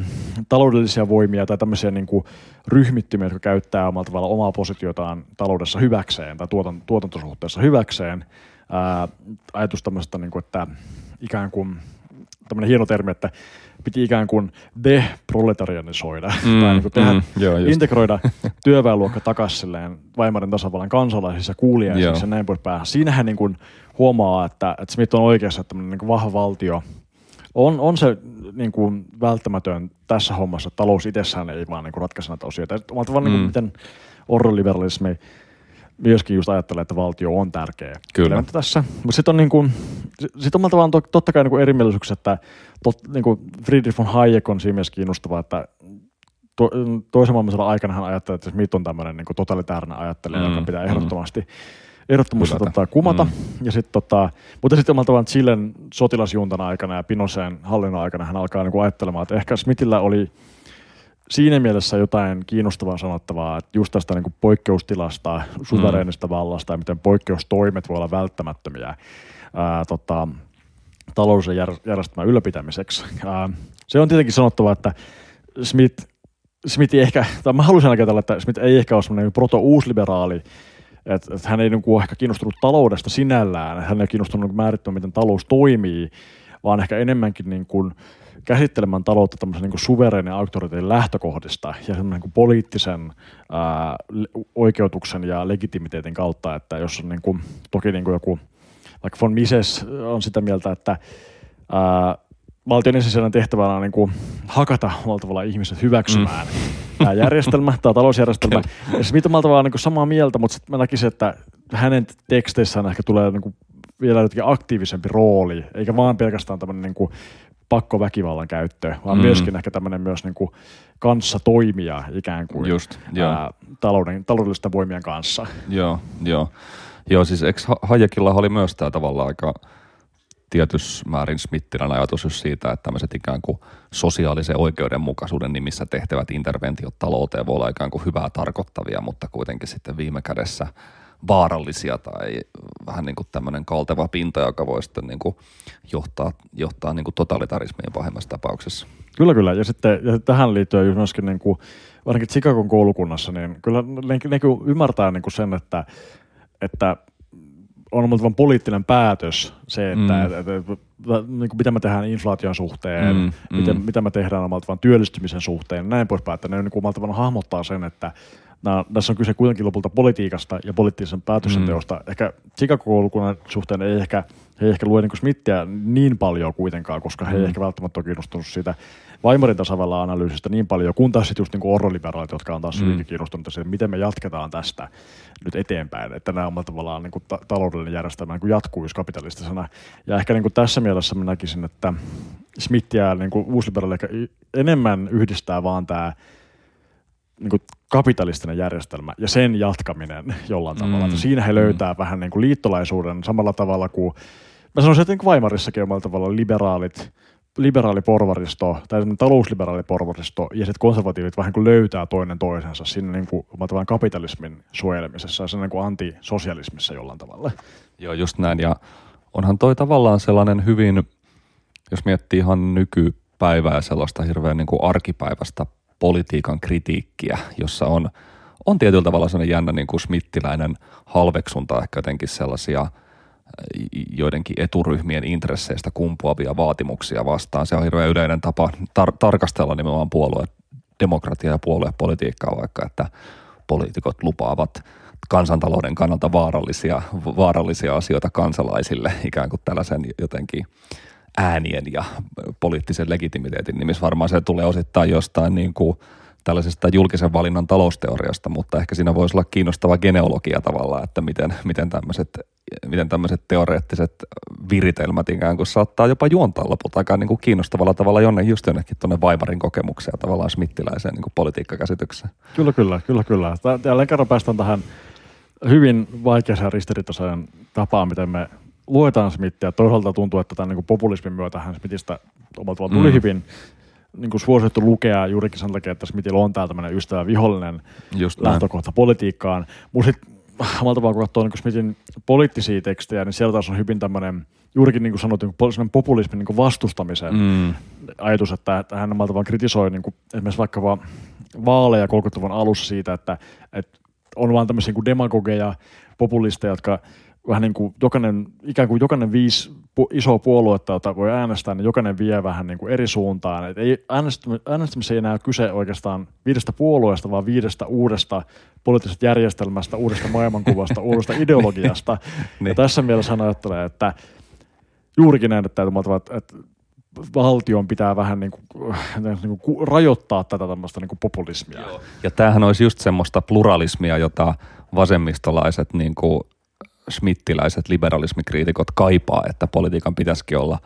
Speaker 2: taloudellisia voimia tai tämmöisiä niin kuin ryhmittymiä, jotka käyttää omalla tavalla omaa positiotaan taloudessa hyväkseen tai tuotan, tuotantosuhteessa hyväkseen. Ää, ajatus tämmöisestä, niin kuin, että ikään kuin tämmöinen hieno termi, että piti ikään kuin deproletarianisoida mm, tai niin kuin tehdä, mm, joo, integroida työväenluokka takaisin silleen Weimarin tasavallan kansalaisissa kuulijaisiksi ja näin poispäin. Siinähän niin kuin huomaa, että, että Smith on oikeassa, että tämmöinen niin kuin vahva valtio – on, on se niin kuin välttämätön tässä hommassa. Talous itsessään ei vaan niin kuin ratkaise näitä. Omalla tavalla mm. niin kuin, miten orroliberalismi myöskin just ajattelee, että valtio on tärkeä
Speaker 1: Kyllä.
Speaker 2: tässä. Mutta sitten on, niin kuin, sit on tavallaan to, totta kai niin kuin erimielisyyksiä, että tot, niin kuin Friedrich von Hayek on siinä mielessä kiinnostava, että to, toisen maailmansodan aikana hän ajattelee, että Smith on tämmöinen niin totalitaarinen ajattelija, mm, joka pitää ehdottomasti mm ehdottomasti tota, kumata. Mm. Ja sit, tota, mutta sitten omalla tavallaan Chilen sotilasjuntana aikana ja Pinoseen hallinnon aikana hän alkaa niin ajattelemaan, että ehkä Smithillä oli siinä mielessä jotain kiinnostavaa sanottavaa, että just tästä niin kuin poikkeustilasta, suvereenista mm. vallasta ja miten poikkeustoimet voi olla välttämättömiä ää, tota, taloudellisen järjestelmän ylläpitämiseksi. Ää, se on tietenkin sanottava, että Smith, Smith ei ehkä, tai mä haluaisin ajatella, että Smith ei ehkä ole semmoinen proto-uusliberaali, että et hän ei niin kuin ehkä kiinnostunut taloudesta sinällään, hän ei kiinnostunut niin määrittämään, miten talous toimii, vaan ehkä enemmänkin niin kuin käsittelemään taloutta tämmöisen niin suvereenin auktoriteetin lähtökohdista ja sen niin kuin poliittisen ää, oikeutuksen ja legitimiteetin kautta, että jos on niin kuin, toki niin kuin joku, vaikka von Mises on sitä mieltä, että ää, valtion ensisijainen tehtävänä on niin kuin hakata tavalla ihmiset hyväksymään mm. tämä järjestelmä, tämä talousjärjestelmä. Ja on tavallaan niin samaa mieltä, mutta sitten mä näkisin, että hänen teksteissään ehkä tulee niin kuin vielä jotenkin aktiivisempi rooli, eikä vaan pelkästään tämmöinen niin kuin pakkoväkivallan käyttö, vaan mm. myöskin ehkä tämmöinen myös niin kuin kanssa toimia ikään kuin
Speaker 1: Just,
Speaker 2: ää, talouden, taloudellisten voimien kanssa.
Speaker 1: Joo, joo. Joo, siis eikö Hayekilla oli myös tämä tavallaan aika tietyssä määrin Smittilän ajatus just siitä, että tämmöiset ikään kuin sosiaalisen oikeudenmukaisuuden nimissä tehtävät interventiot talouteen voi olla ikään kuin hyvää tarkoittavia, mutta kuitenkin sitten viime kädessä vaarallisia tai vähän niin kuin tämmöinen kalteva pinta, joka voi sitten niin kuin johtaa, johtaa niin kuin totalitarismiin pahimmassa tapauksessa.
Speaker 2: Kyllä, kyllä. Ja sitten ja tähän liittyen myöskin niin kuin, varsinkin Chicagon koulukunnassa, niin kyllä ne, ne ne ymmärtää niin kuin sen, että, että on ollut poliittinen päätös se, että mm. et, et, et, niin kuin mitä me tehdään inflaation suhteen, mm, mm. Miten, mitä me tehdään omalta työllistymisen suhteen, näin poispäin, että ne niin kuin omalta hahmottaa sen, että nämä, tässä on kyse kuitenkin lopulta politiikasta ja poliittisen päätöksenteosta. Mm. Ehkä Chicago-koulukunnan suhteen ei ehkä, he ei ehkä lue niin Smithia niin paljon kuitenkaan, koska he ei mm. ehkä välttämättä ole kiinnostunut siitä Weimarin tasavallan analyysistä niin paljon, kun taas sitten just niin orroliberaalit, jotka on taas mm. hyvinkin kiinnostuneita siitä, miten me jatketaan tästä nyt eteenpäin, että nämä on tavallaan niin kuin ta- taloudellinen järjestelmä niin kuin jatkuisi kapitalistisena. Ja ehkä niin kuin tässä mielessä mä näkisin, että Smithia niin kuin uusliberaali enemmän yhdistää vaan tämä niin kuin kapitalistinen järjestelmä ja sen jatkaminen jollain mm. tavalla. Että siinä he löytää mm. vähän niin kuin liittolaisuuden samalla tavalla kuin, mä sanoisin, että niin Weimarissakin omalla tavalla liberaalit, liberaaliporvaristo tai talousliberaaliporvaristo ja sitten konservatiivit vähän kuin löytää toinen toisensa siinä niin kuin tavallaan kapitalismin suojelemisessa ja sen niin kuin antisosialismissa jollain tavalla.
Speaker 1: Joo, just näin. Ja onhan toi tavallaan sellainen hyvin, jos miettii ihan nykypäivää sellaista hirveän niin kuin arkipäivästä politiikan kritiikkiä, jossa on, on tietyllä tavalla sellainen jännä niin kuin smittiläinen halveksunta ehkä jotenkin sellaisia joidenkin eturyhmien intresseistä kumpuavia vaatimuksia vastaan. Se on hirveän yleinen tapa tar- tarkastella nimenomaan puolue, demokratia ja puoluepolitiikkaa vaikka, että poliitikot lupaavat kansantalouden kannalta vaarallisia, vaarallisia asioita kansalaisille ikään kuin tällaisen jotenkin äänien ja poliittisen legitimiteetin nimissä. Varmaan se tulee osittain jostain niin kuin tällaisesta julkisen valinnan talousteoriasta, mutta ehkä siinä voisi olla kiinnostava genealogia tavallaan, että miten, miten, tämmöiset, miten tämmöiset teoreettiset viritelmät ikään kuin saattaa jopa juontaa lopulta aika niin kuin kiinnostavalla tavalla jonne, just jonnekin tuonne Vaimarin kokemuksia tavallaan smittiläiseen niin kuin politiikkakäsitykseen.
Speaker 2: Kyllä, kyllä, kyllä, kyllä. Jälleen kerran päästään tähän hyvin vaikeaseen ristiriitaiseen tapaan, miten me luetaan Smithia. Toisaalta tuntuu, että tämän niin kuin populismin myötä hän Smithistä omalla tavalla tuli mm. hyvin niin kuin suosittu lukea juurikin sen takia, että Smithillä on täällä tämmöinen ystävä vihollinen Just lähtökohta näin. politiikkaan. Mutta sitten omalla tavalla kun katsoo niin Smithin poliittisia tekstejä, niin siellä taas on hyvin tämmöinen, juurikin niin kuin sanottu, niin populismin niin kuin vastustamisen mm. ajatus, että, että hän omalla tavalla kritisoi niin kuin, esimerkiksi vaikka vaan vaaleja 30-luvun alussa siitä, että, että on vaan tämmöisiä niin demagogeja, populisteja, jotka vähän niin kuin jokainen, ikään kuin jokainen viisi pu, isoa puoluetta, jota voi äänestää, niin jokainen vie vähän niin kuin eri suuntaan. Et ei, äänestämisessä ei enää kyse oikeastaan viidestä puolueesta, vaan viidestä uudesta poliittisesta järjestelmästä, uudesta maailmankuvasta, [laughs] uudesta ideologiasta. niin. Ja tässä mielessä hän ajattelee, että juurikin näin, että, että, että valtion pitää vähän niin kuin, niin kuin rajoittaa tätä tämmöistä niin kuin populismia. Joo.
Speaker 1: Ja tämähän olisi just semmoista pluralismia, jota vasemmistolaiset niin kuin smittiläiset liberalismikriitikot kaipaa, että politiikan pitäisikin olla,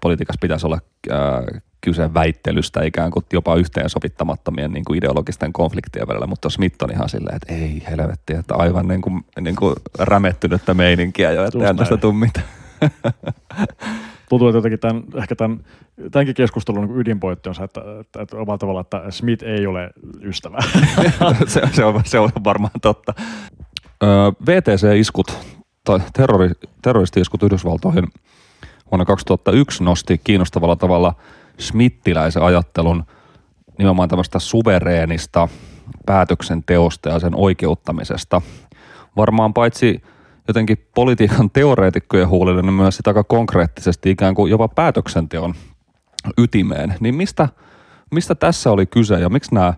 Speaker 1: politiikassa pitäisi olla äh, kyse väittelystä ikään kuin jopa yhteensovittamattomien niin kuin ideologisten konfliktien välillä, mutta Smith on ihan silleen, että ei helvetti, että aivan niin kuin, niin kuin rämettynyttä meininkiä jo, että ei tästä tule mitään. [laughs]
Speaker 2: Tuntuu, että jotenkin tämän, ehkä tämän, tämänkin keskustelun niin ydinpointti on se, että, että, että omalla tavalla, että Smith ei ole ystävä. [laughs]
Speaker 1: se, se, on, se on varmaan totta. VTC-iskut tai terrori, terroristi-iskut Yhdysvaltoihin vuonna 2001 nosti kiinnostavalla tavalla smittiläisen ajattelun nimenomaan tämmöistä suvereenista päätöksenteosta ja sen oikeuttamisesta. Varmaan paitsi jotenkin politiikan teoreetikkojen huulille, niin myös sitä aika konkreettisesti ikään kuin jopa päätöksenteon ytimeen. Niin mistä, mistä tässä oli kyse ja miksi nämä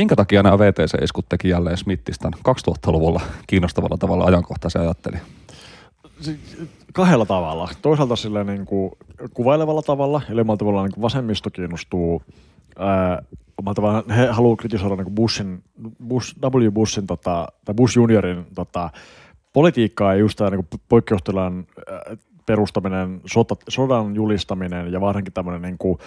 Speaker 1: Minkä takia nämä VTC-iskut teki jälleen Smithistä 2000-luvulla kiinnostavalla tavalla ajankohtaisen ajatteli?
Speaker 2: Kahdella tavalla. Toisaalta sille niin kuin kuvailevalla tavalla, eli tavallaan niin vasemmisto kiinnostuu ää, tavallaan he haluaa kritisoida niin Bushin, Bush, W. Bushin tota, tai Bush juniorin tota, politiikkaa ja just tämä niin poikkeustilan perustaminen, sota, sodan julistaminen ja varsinkin tämmöinen niin kuin,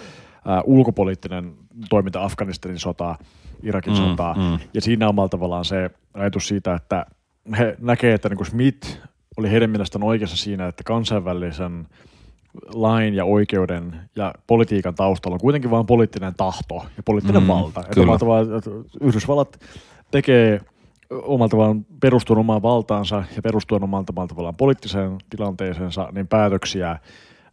Speaker 2: ää, ulkopoliittinen toiminta Afganistanin sota, Irakin mm, sotaa. Mm. Ja siinä omalla tavallaan se ajatus siitä, että he näkee, että niin kuin Smith oli heidän mielestään oikeassa siinä, että kansainvälisen lain ja oikeuden ja politiikan taustalla on kuitenkin vain poliittinen tahto ja poliittinen mm, valta. Että Yhdysvallat tekee omalla tavallaan perustuen omaan valtaansa ja perustuen omalta tavallaan poliittiseen tilanteeseensa, niin päätöksiä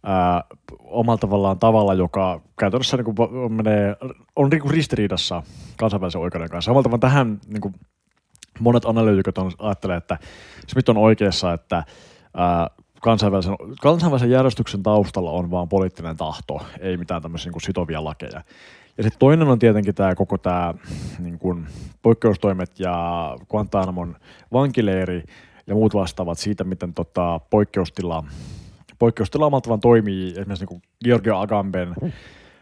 Speaker 2: ää, omalla tavallaan tavalla, joka käytännössä niin kuin menee, on niin kuin ristiriidassa kansainvälisen oikeuden kanssa. Samalla tavalla tähän niin kuin monet analyytikot ajattelee, että Smith on oikeassa, että ää, kansainvälisen, kansainvälisen järjestyksen taustalla on vain poliittinen tahto, ei mitään tämmöisiä niin kuin sitovia lakeja. Ja sitten toinen on tietenkin tämä koko tämä niin poikkeustoimet ja Guantanamon vankileiri ja muut vastaavat siitä, miten tota, poikkeustila poikkeustila omalta toimii esimerkiksi niin Georgia Agamben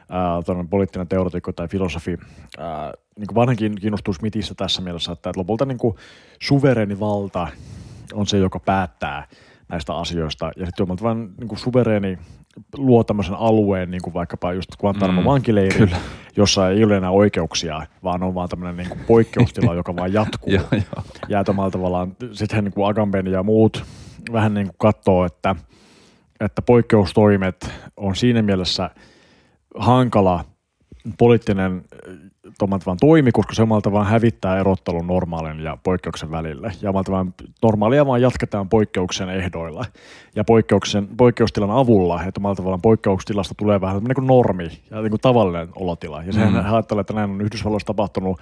Speaker 2: ää, poliittinen teoretikko tai filosofi ää, niin vanhankin kiinnostuu Smithissä tässä mielessä, että, että lopulta niin kuin suvereeni valta on se, joka päättää näistä asioista. Ja sitten omalta vain niin kuin suvereeni luo tämmöisen alueen, niin kuin vaikkapa just Guantanamo mm, vankileiri, kyllä. jossa ei ole enää oikeuksia, vaan on vaan tämmöinen niin kuin poikkeustila, [laughs] joka vaan jatkuu. joo, joo. Ja tavallaan sitten niin kuin Agamben ja muut vähän niin kuin katsoo, että – että poikkeustoimet on siinä mielessä hankala poliittinen vaan toimi, koska se omalta vaan hävittää erottelun normaalin ja poikkeuksen välille. Ja omalta vaan normaalia vaan jatketaan poikkeuksen ehdoilla ja poikkeuksen, poikkeustilan avulla, että omalta tavallaan poikkeustilasta tulee vähän niin kuin normi ja niin kuin tavallinen olotila. Ja sehän mm. ajattelee, että näin on Yhdysvalloissa tapahtunut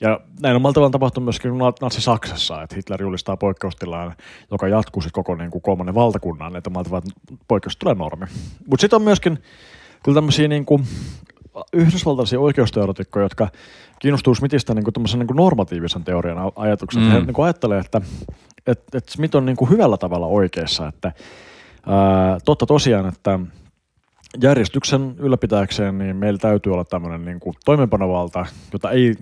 Speaker 2: ja näin on tavalla tapahtunut myöskin Natsi-Saksassa, että Hitler julistaa poikkeustilaan, joka jatkuu sitten koko niin kuin kolmannen valtakunnan, että malta poikkeus tulee normi. Mutta sitten on myöskin kyllä tämmöisiä niin kuin yhdysvaltaisia oikeusteoretikkoja, jotka kiinnostuu Smithistä niin kuin niin kuin normatiivisen teorian ajatuksen. Mm. He niin kuin ajattelee, että, että, että Smith on niin kuin hyvällä tavalla oikeassa, että ää, totta tosiaan, että järjestyksen ylläpitääkseen niin meillä täytyy olla tämmöinen niin kuin toimenpanovalta, jota ei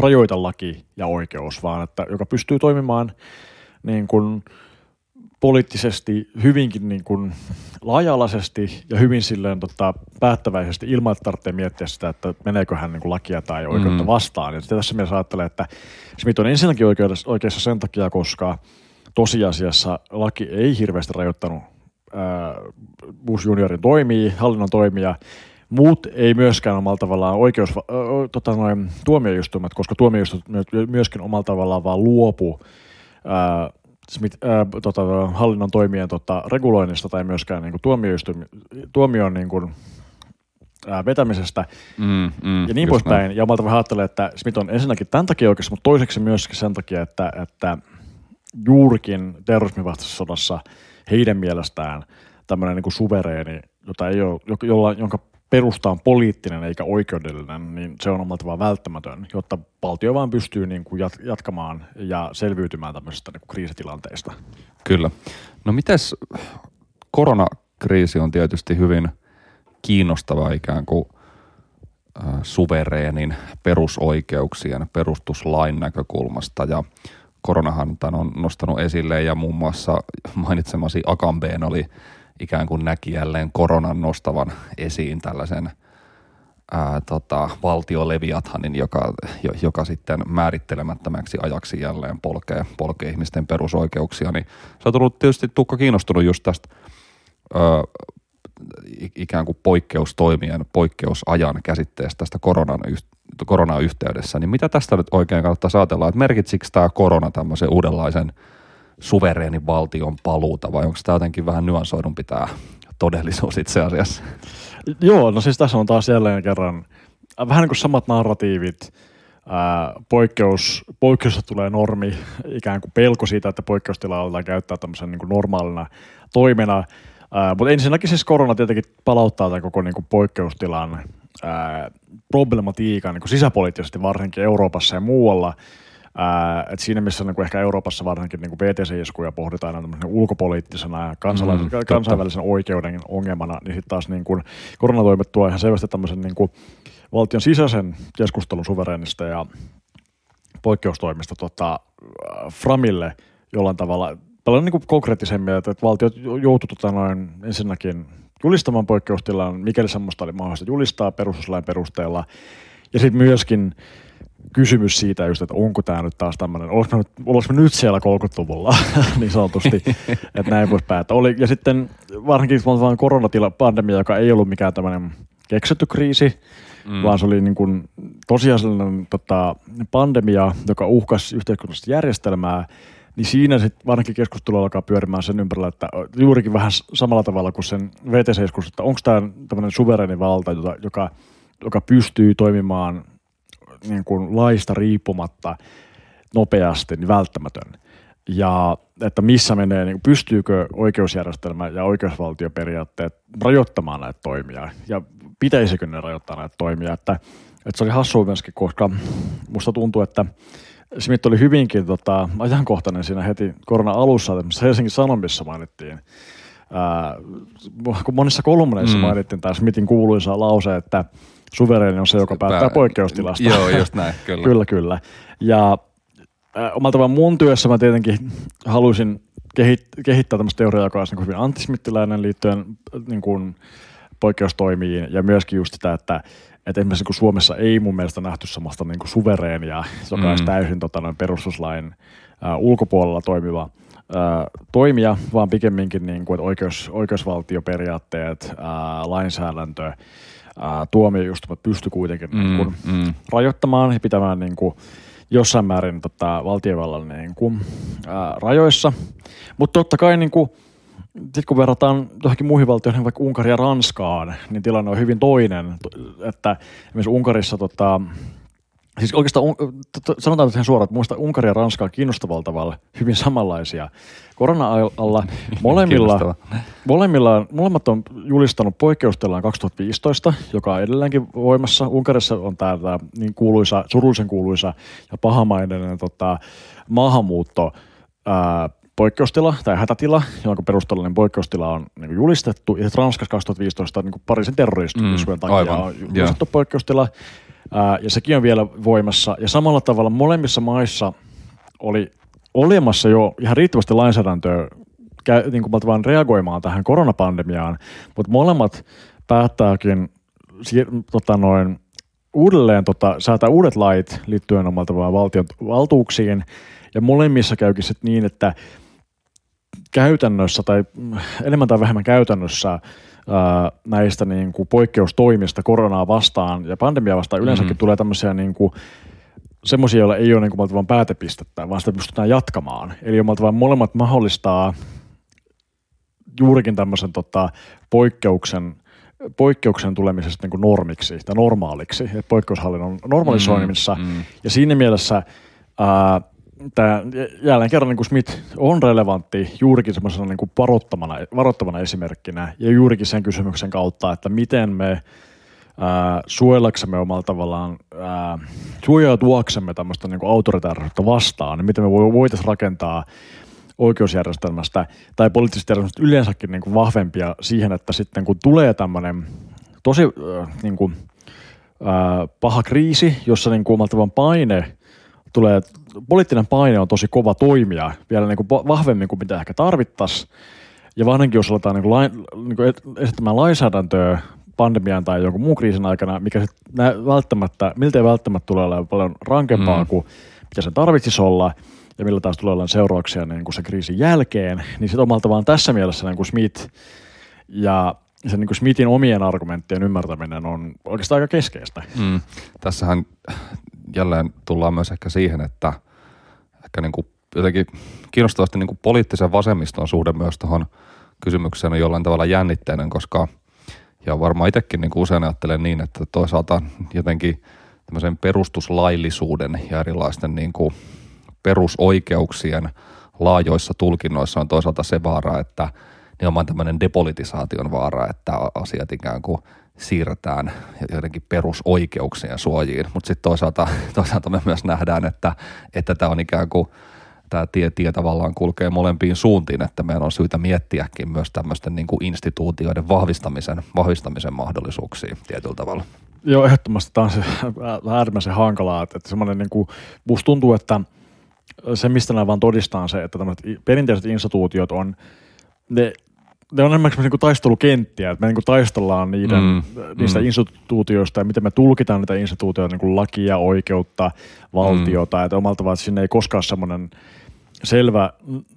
Speaker 2: rajoita laki ja oikeus, vaan että joka pystyy toimimaan niin kuin poliittisesti hyvinkin niin kuin laaja-alaisesti ja hyvin silleen tota, päättäväisesti ilman, että tarvitsee miettiä sitä, että meneekö hän niin kuin lakia tai oikeutta mm. vastaan. Ja tässä mielessä ajattelee, että Smith on ensinnäkin oikeassa sen takia, koska tosiasiassa laki ei hirveästi rajoittanut ää, Bush juniorin toimii, hallinnon toimia, Muut ei myöskään omalla tavallaan oikeus, äh, tota noin, tuomioistuimet, koska tuomioistuimet myöskin omalla tavallaan vaan luopu ää, Smith, ää, tota, hallinnon toimien tota, reguloinnista tai myöskään niin kuin tuomion niin kuin, ää, vetämisestä mm, mm, ja niin poispäin. Ja omalta vähän ajattelee, että Smith on ensinnäkin tämän takia oikeassa, mutta toiseksi myöskin sen takia, että, että juurikin terrorismin sodassa heidän mielestään tämmöinen niin kuin suvereeni, jota ei ole, jolla, jonka perusta on poliittinen eikä oikeudellinen, niin se on omalta vaan välttämätön, jotta valtio vaan pystyy niin kuin jatkamaan ja selviytymään tämmöisestä niin kuin kriisitilanteista.
Speaker 1: Kyllä. No mites koronakriisi on tietysti hyvin kiinnostava ikään kuin suvereenin perusoikeuksien perustuslain näkökulmasta ja koronahan tämän on nostanut esille ja muun muassa mainitsemasi Akambeen oli ikään kuin näki jälleen koronan nostavan esiin tällaisen ää, tota, valtioleviathanin, joka, joka sitten määrittelemättömäksi ajaksi jälleen polkee, polkee ihmisten perusoikeuksia. Niin se on tullut tietysti Tukka kiinnostunut just tästä ää, ikään kuin poikkeustoimien, poikkeusajan käsitteestä tästä koronan, koronayhteydessä, niin mitä tästä nyt oikein kannattaa ajatella, että merkitsikö tämä korona tämmöisen uudenlaisen suvereenin valtion paluuta vai onko tämä jotenkin vähän nyansoidumpi tämä todellisuus itse asiassa?
Speaker 2: Joo, no siis tässä on taas jälleen kerran vähän niin kuin samat narratiivit, ää, poikkeus, poikkeus tulee normi, ikään kuin pelko siitä, että poikkeustilaa aletaan käyttää tämmöisen niin kuin normaalina toimena, Ää, mutta ensinnäkin siis korona tietenkin palauttaa tämän koko niin kuin poikkeustilan ää, problematiikan niin kuin sisäpoliittisesti varsinkin Euroopassa ja muualla. Ää, et siinä missä niin kuin ehkä Euroopassa varsinkin niin BTC-iskuja pohditaan aina ulkopoliittisena ja mm, kansainvälisen oikeuden ongelmana, niin sitten taas niin kuin koronatoimet tuo ihan selvästi tämmöisen niin kuin valtion sisäisen keskustelun suvereenista ja poikkeustoimista tota, Framille jollain tavalla paljon niin kuin konkreettisemmin, että, että valtiot joutuu tota noin, ensinnäkin julistamaan poikkeustilaan, mikäli semmoista oli mahdollista julistaa perustuslain perusteella. Ja sitten myöskin kysymys siitä just, että onko tämä nyt taas tämmöinen, nyt, olisiko nyt siellä 30-luvulla [laughs] niin sanotusti, että näin voisi päätä. Oli, ja sitten varsinkin vaan koronatila, pandemia, joka ei ollut mikään tämmöinen keksitty kriisi, mm. vaan se oli niin kuin tosiasiallinen tota, pandemia, joka uhkasi yhteiskunnallista järjestelmää, niin siinä sitten varsinkin keskustelu alkaa pyörimään sen ympärillä, että juurikin vähän samalla tavalla kuin sen vtc että onko tämä tämmöinen suvereni valta, joka, joka, joka pystyy toimimaan niin kuin laista riippumatta nopeasti, niin välttämätön. Ja että missä menee, niin pystyykö oikeusjärjestelmä ja oikeusvaltioperiaatteet rajoittamaan näitä toimia ja pitäisikö ne rajoittaa näitä toimia. Että, että se oli hassua myöskin, koska musta tuntuu, että Smith oli hyvinkin tota, ajankohtainen siinä heti korona alussa, että Helsingin Sanomissa mainittiin, ää, kun monissa kolumneissa mm. mainittiin tämä Smithin kuuluisa lause, että suvereeni on se, joka päättää Pää, poikkeustilasta.
Speaker 1: Joo, just näin, [laughs] kyllä.
Speaker 2: kyllä, kyllä. Ja äh, omalta vaan mun työssä mä tietenkin halusin kehit, kehittää tämmöistä teoriaa, joka olisi niin hyvin antismittiläinen liittyen niin kuin poikkeustoimiin ja myöskin just sitä, että että esimerkiksi kun Suomessa ei mun mielestä nähty sellaista niin kuin suvereenia, joka mm. olisi täysin tota, noin perustuslain ä, ulkopuolella toimiva ä, toimija, vaan pikemminkin niin kuin, että oikeus, oikeusvaltioperiaatteet, ä, lainsäädäntö, ä, tuomioistuimet pysty kuitenkin mm, niin kuin, mm. rajoittamaan ja pitämään niin kuin, jossain määrin tota, valtiovallan niin kuin, ä, rajoissa. Mutta totta kai niin kuin, sitten kun verrataan johonkin muihin valtioihin, vaikka Unkari ja Ranskaan, niin tilanne on hyvin toinen. Että esimerkiksi Unkarissa, tota, siis oikeastaan sanotaan ihan suoraan, että muista Unkari ja Ranska on kiinnostavalla tavalla hyvin samanlaisia. Korona-alla [laughs] molemmilla, molemmilla, molemmat on julistanut poikkeustilaan 2015, joka on edelleenkin voimassa. Unkarissa on tämä niin kuuluisa, surullisen kuuluisa ja pahamainen tota, maahanmuutto ää, poikkeustila tai hätätila, jonka perusteellinen poikkeustila on niin julistettu. Ja Ranskassa 2015 niin Pariisin terrorismin mm, takia aivan. on julistettu yeah. poikkeustila. Ää, ja sekin on vielä voimassa. Ja samalla tavalla molemmissa maissa oli olemassa jo ihan riittävästi lainsäädäntöä niin kuin vaan reagoimaan tähän koronapandemiaan, mutta molemmat päättääkin tota noin, uudelleen tota, säätää uudet lait liittyen omalta valtion valtuuksiin, ja molemmissa käykin sitten niin, että käytännössä tai enemmän tai vähemmän käytännössä ää, näistä niin kuin poikkeustoimista koronaa vastaan ja pandemia vastaan yleensäkin mm-hmm. tulee tämmöisiä niin kuin, semmoisia, joilla ei ole niin kuin, vaan päätepistettä, vaan sitä pystytään jatkamaan. Eli omalta vaan molemmat mahdollistaa juurikin tämmöisen tota, poikkeuksen, poikkeuksen tulemisesta niin kuin normiksi tai normaaliksi, poikkeushallinnon normalisoinnissa. Mm, mm. Ja siinä mielessä ää, tämä jälleen kerran niin kuin Smith on relevantti juurikin semmoisena niin kuin varoittavana, varoittavana esimerkkinä ja juurikin sen kysymyksen kautta, että miten me ää, suojellaksemme omalla tavallaan, ää, suojautuaksemme tämmöistä niin autoritaarisuutta vastaan, niin miten me voitaisiin rakentaa oikeusjärjestelmästä tai poliittisesta järjestelmästä yleensäkin niin kuin vahvempia siihen, että sitten kun tulee tämmöinen tosi äh, niin kuin, äh, paha kriisi, jossa niin kuin paine tulee, poliittinen paine on tosi kova toimia vielä niin kuin vahvemmin kuin mitä ehkä tarvittaisiin. Ja vanhankin jos aletaan niin kuin lain, niin kuin esittämään lainsäädäntöä pandemian tai jonkun muun kriisin aikana, mikä välttämättä, miltä ei välttämättä tulee olemaan paljon rankempaa mm. kuin mitä se tarvitsisi olla, ja millä taas tulee olemaan seurauksia niin kuin sen kriisin jälkeen, niin sitten omalta vaan tässä mielessä niin kuin Smith ja sen niin kuin Smithin omien argumenttien ymmärtäminen on oikeastaan aika keskeistä. Mm.
Speaker 1: Tässähän jälleen tullaan myös ehkä siihen, että ehkä niin kuin jotenkin kiinnostavasti niin kuin poliittisen vasemmiston suhde myös tuohon kysymykseen on jollain tavalla jännitteinen, koska ja varmaan itsekin niin kuin usein ajattelen niin, että toisaalta jotenkin tämmöisen perustuslaillisuuden ja erilaisten niin kuin perusoikeuksien laajoissa tulkinnoissa on toisaalta se vaara, että nimenomaan tämmöinen depolitisaation vaara, että asiat ikään kuin siirretään jotenkin perusoikeuksien suojiin, mutta sitten toisaalta, [laughs] toisaalta me myös nähdään, että, että tämä on ikään kuin tämä tie, tie tavallaan kulkee molempiin suuntiin, että meidän on syytä miettiäkin myös tämmöisten niin kuin instituutioiden vahvistamisen, vahvistamisen mahdollisuuksia tietyllä tavalla.
Speaker 2: Joo, ehdottomasti tämä on se äärimmäisen hankalaa, että, että semmoinen niin kuin, musta tuntuu, että se, mistä nämä vaan todistaa se, että perinteiset instituutiot on, ne ne on enemmän niin taistelukenttiä, että me niin kuin taistellaan niiden, mm, niistä mm. instituutioista ja miten me tulkitaan niitä instituutioita, niin kuin lakia, oikeutta, valtiota, mm. että omalta tavalla sinne ei koskaan semmoinen selvä,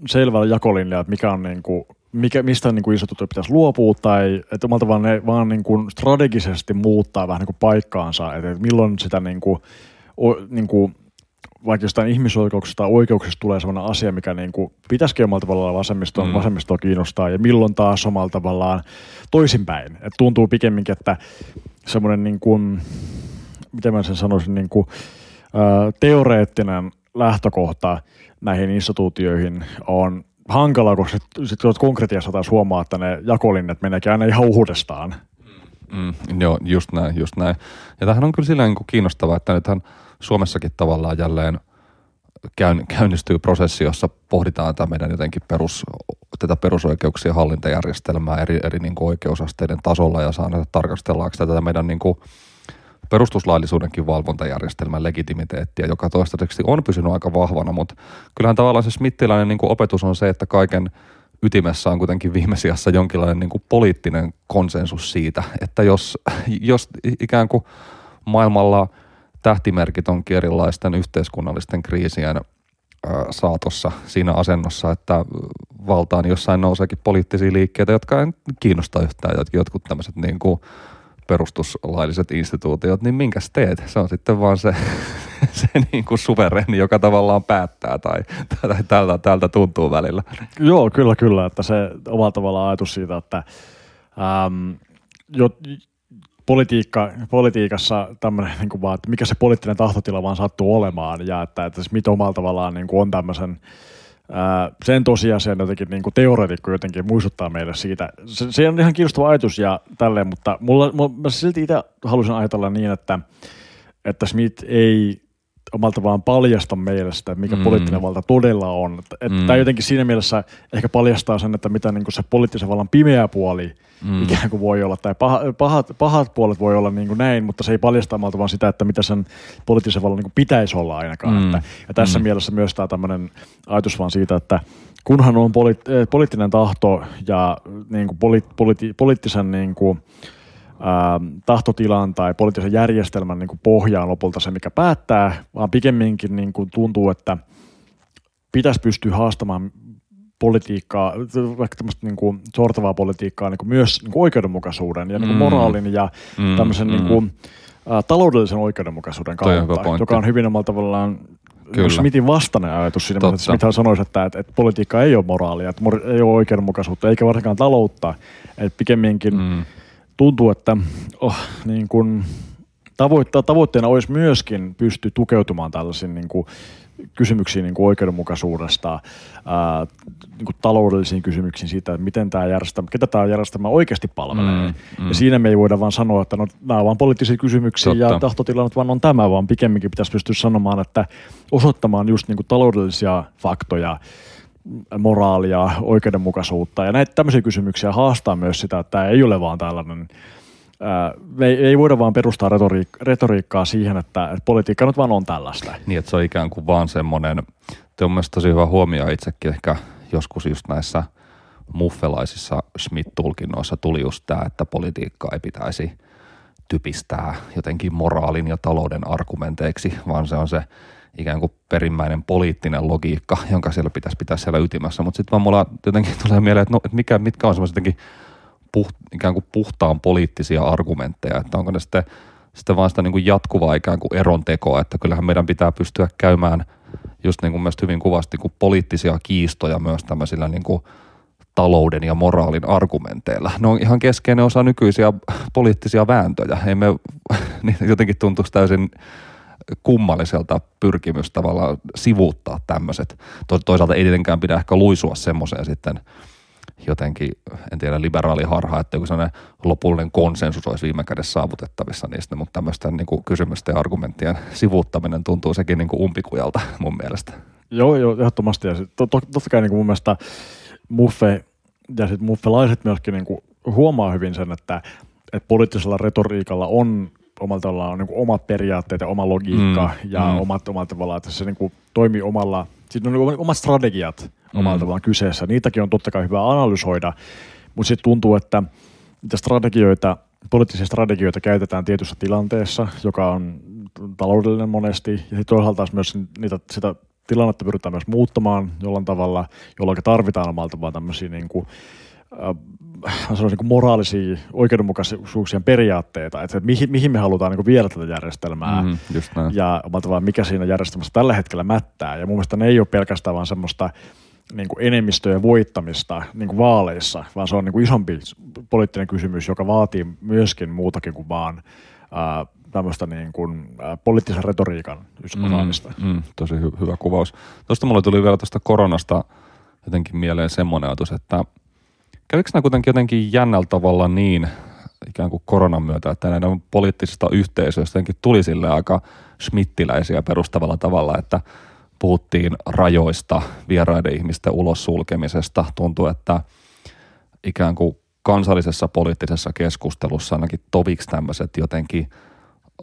Speaker 2: selvä jakolinja, että mikä on niin kuin, mikä, mistä niin kuin instituutio pitäisi luopua tai että omalta tavalla ne vaan niin kuin strategisesti muuttaa vähän niin kuin paikkaansa, että milloin sitä niin kuin, o, niin kuin vaikka jostain ihmisoikeuksista tai oikeuksista tulee sellainen asia, mikä niin kuin pitäisikin omalla tavallaan vasemmistoa, mm. vasemmistoa kiinnostaa ja milloin taas omalla tavallaan toisinpäin. Et tuntuu pikemminkin, että semmoinen niin kuin, miten mä sen sanoisin, niin kuin, teoreettinen lähtökohta näihin instituutioihin on hankala, koska sitten sit konkretiassa taas huomaa, että ne jakolinjat meneekin aina ihan uudestaan.
Speaker 1: Mm, joo, just näin, just näin. Ja tämähän on kyllä sillä niin kiinnostavaa, että nythän – Suomessakin tavallaan jälleen käynnistyy prosessi, jossa pohditaan tätä meidän jotenkin perus, tätä perusoikeuksien hallintajärjestelmää eri, eri niin kuin oikeusasteiden tasolla ja saa näitä tarkastellaanko tätä meidän niin kuin perustuslaillisuudenkin valvontajärjestelmän legitimiteettiä, joka toistaiseksi on pysynyt aika vahvana, mutta kyllähän tavallaan se smittiläinen niin kuin opetus on se, että kaiken ytimessä on kuitenkin viimesiassa jonkinlainen niin kuin poliittinen konsensus siitä, että jos, jos ikään kuin maailmalla – tähtimerkit onkin erilaisten yhteiskunnallisten kriisien saatossa siinä asennossa, että valtaan jossain nouseekin poliittisia liikkeitä, jotka ei kiinnosta yhtään, jotkut tämmöiset niin kuin perustuslailliset instituutiot, niin minkäs teet? Se on sitten vaan se, [laughs] se niin kuin suvereni, joka tavallaan päättää tai, tai tältä, tältä tuntuu välillä.
Speaker 2: Joo, kyllä, kyllä, että se omalla tavallaan ajatus siitä, että äm, jo, politiikka, politiikassa tämmöinen, niin vaan, että mikä se poliittinen tahtotila vaan sattuu olemaan ja että, että mitä omalla tavallaan niin kuin on tämmöisen sen tosiasian jotenkin niin kuin teoreetikko jotenkin muistuttaa meille siitä. Se, se on ihan kiinnostava ajatus ja tälleen, mutta mulla, mulla, mä silti itse halusin ajatella niin, että, että Smith ei omalta vaan paljasta meille sitä, mikä mm. poliittinen valta todella on. Että mm. Tämä jotenkin siinä mielessä ehkä paljastaa sen, että mitä niin kuin se poliittisen vallan pimeä puoli mm. ikään kuin voi olla, tai pahat, pahat, pahat puolet voi olla niin kuin näin, mutta se ei paljasta omalta vaan sitä, että mitä sen poliittisen vallan niin kuin pitäisi olla ainakaan. Mm. Että, ja tässä mm. mielessä myös tämä tämmöinen ajatus vaan siitä, että kunhan on poli- poliittinen tahto ja niin kuin poli- poli- poliittisen niin kuin, tahtotilan tai poliittisen järjestelmän niin kuin pohjaan lopulta se, mikä päättää, vaan pikemminkin niin kuin tuntuu, että pitäisi pystyä haastamaan politiikkaa, vaikka tämmöistä niin kuin sortavaa politiikkaa niin kuin myös niin kuin oikeudenmukaisuuden ja niin kuin mm. moraalin ja mm, tämmöisen mm. Niin kuin, ä, taloudellisen oikeudenmukaisuuden kautta, joka on hyvin omalla tavallaan Kyllä. Smithin vastainen ajatus siinä, että Smith sanoisi, että, että, että politiikka ei ole moraalia, että ei ole oikeudenmukaisuutta, eikä varsinkaan taloutta, että pikemminkin mm tuntuu, että oh, niin kuin tavoitte- tavoitteena olisi myöskin pysty tukeutumaan tällaisiin niin kuin kysymyksiin niin kuin oikeudenmukaisuudesta, ää, niin kuin taloudellisiin kysymyksiin siitä, että miten tämä järjestelmä, ketä tämä järjestelmä oikeasti palvelee. Mm, mm. Ja siinä me ei voida vaan sanoa, että no, nämä ovat vain poliittisia kysymyksiä Totta. ja tahtotilannut vaan on tämä, vaan pikemminkin pitäisi pystyä sanomaan, että osoittamaan just niin kuin taloudellisia faktoja, moraalia, oikeudenmukaisuutta ja näitä tämmöisiä kysymyksiä haastaa myös sitä, että tämä ei ole vaan tällainen me ei, ei voida vaan perustaa retoriik- retoriikkaa siihen, että, että politiikka nyt vaan on tällaista.
Speaker 1: Niin, että se on ikään kuin vaan semmoinen, on mielestäni tosi hyvä huomio itsekin ehkä joskus just näissä muffelaisissa Schmidt-tulkinnoissa tuli just tämä, että politiikkaa ei pitäisi typistää jotenkin moraalin ja talouden argumenteiksi, vaan se on se ikään kuin perimmäinen poliittinen logiikka, jonka siellä pitäisi pitää siellä ytimessä. Mutta sitten vaan mulla jotenkin tulee mieleen, että, no, että mikä, mitkä on semmoiset puht, ikään kuin puhtaan poliittisia argumentteja, että onko ne sitten, sitten vaan sitä niin kuin jatkuvaa ikään kuin erontekoa, että kyllähän meidän pitää pystyä käymään just niin kuin mielestäni hyvin kuvasti kuin kiistoja myös tämmöisillä niin kuin talouden ja moraalin argumenteilla. Ne on ihan keskeinen osa nykyisiä poliittisia vääntöjä. Ei me, [laughs] niin jotenkin tuntuisi täysin kummalliselta pyrkimys tavallaan sivuuttaa tämmöiset. Toisaalta ei tietenkään pidä ehkä luisua semmoiseen sitten – jotenkin, en tiedä, liberaali harha, että joku sellainen lopullinen konsensus olisi viime kädessä saavutettavissa niistä, mutta tämmöisten niin kuin kysymysten ja argumenttien sivuuttaminen tuntuu sekin niin kuin umpikujalta mun mielestä.
Speaker 2: Joo, joo, ehdottomasti. Ja sit, to, to, totta kai niin kuin mun mielestä Muffe ja sitten muffelaiset myöskin niin kuin huomaa hyvin sen, että, että poliittisella retoriikalla on omalla tavallaan niin kuin omat periaatteet ja oma logiikka mm, ja mm. omat, omat tavallaan, että se niin kuin toimii omalla, sitten on niin omat strategiat omalla mm. tavallaan kyseessä. Niitäkin on totta kai hyvä analysoida, mutta sitten tuntuu, että niitä strategioita, poliittisia strategioita käytetään tietyssä tilanteessa, joka on taloudellinen monesti, ja sitten toisaalta myös niitä, sitä tilannetta pyritään myös muuttamaan jollain tavalla, jolloin tarvitaan omalla tavalla tämmöisiä niin kuin, äh, niin moraalisia oikeudenmukaisuuksien periaatteita, että mihin, mihin me halutaan niin viedä tätä järjestelmää mm, just ja omalla tavalla mikä siinä järjestelmässä tällä hetkellä mättää. Ja mun mielestä ne ei ole pelkästään vaan semmoista niin kuin enemmistöjen voittamista niin kuin vaaleissa, vaan se on niin kuin isompi poliittinen kysymys, joka vaatii myöskin muutakin kuin vaan ää, tämmöistä niin kuin, ää, poliittisen retoriikan osaamista.
Speaker 1: Mm, mm, tosi hy- hyvä kuvaus. Tuosta mulle tuli vielä tuosta koronasta jotenkin mieleen semmoinen ajatus, että kävikö nämä kuitenkin jotenkin jännällä tavalla niin, ikään kuin koronan myötä, että näiden poliittisista yhteisöistä jotenkin tuli sille aika schmittiläisiä perustavalla tavalla, että – puhuttiin rajoista, vieraiden ihmisten ulos sulkemisesta. Tuntuu, että ikään kuin kansallisessa poliittisessa keskustelussa ainakin toviksi tämmöiset jotenkin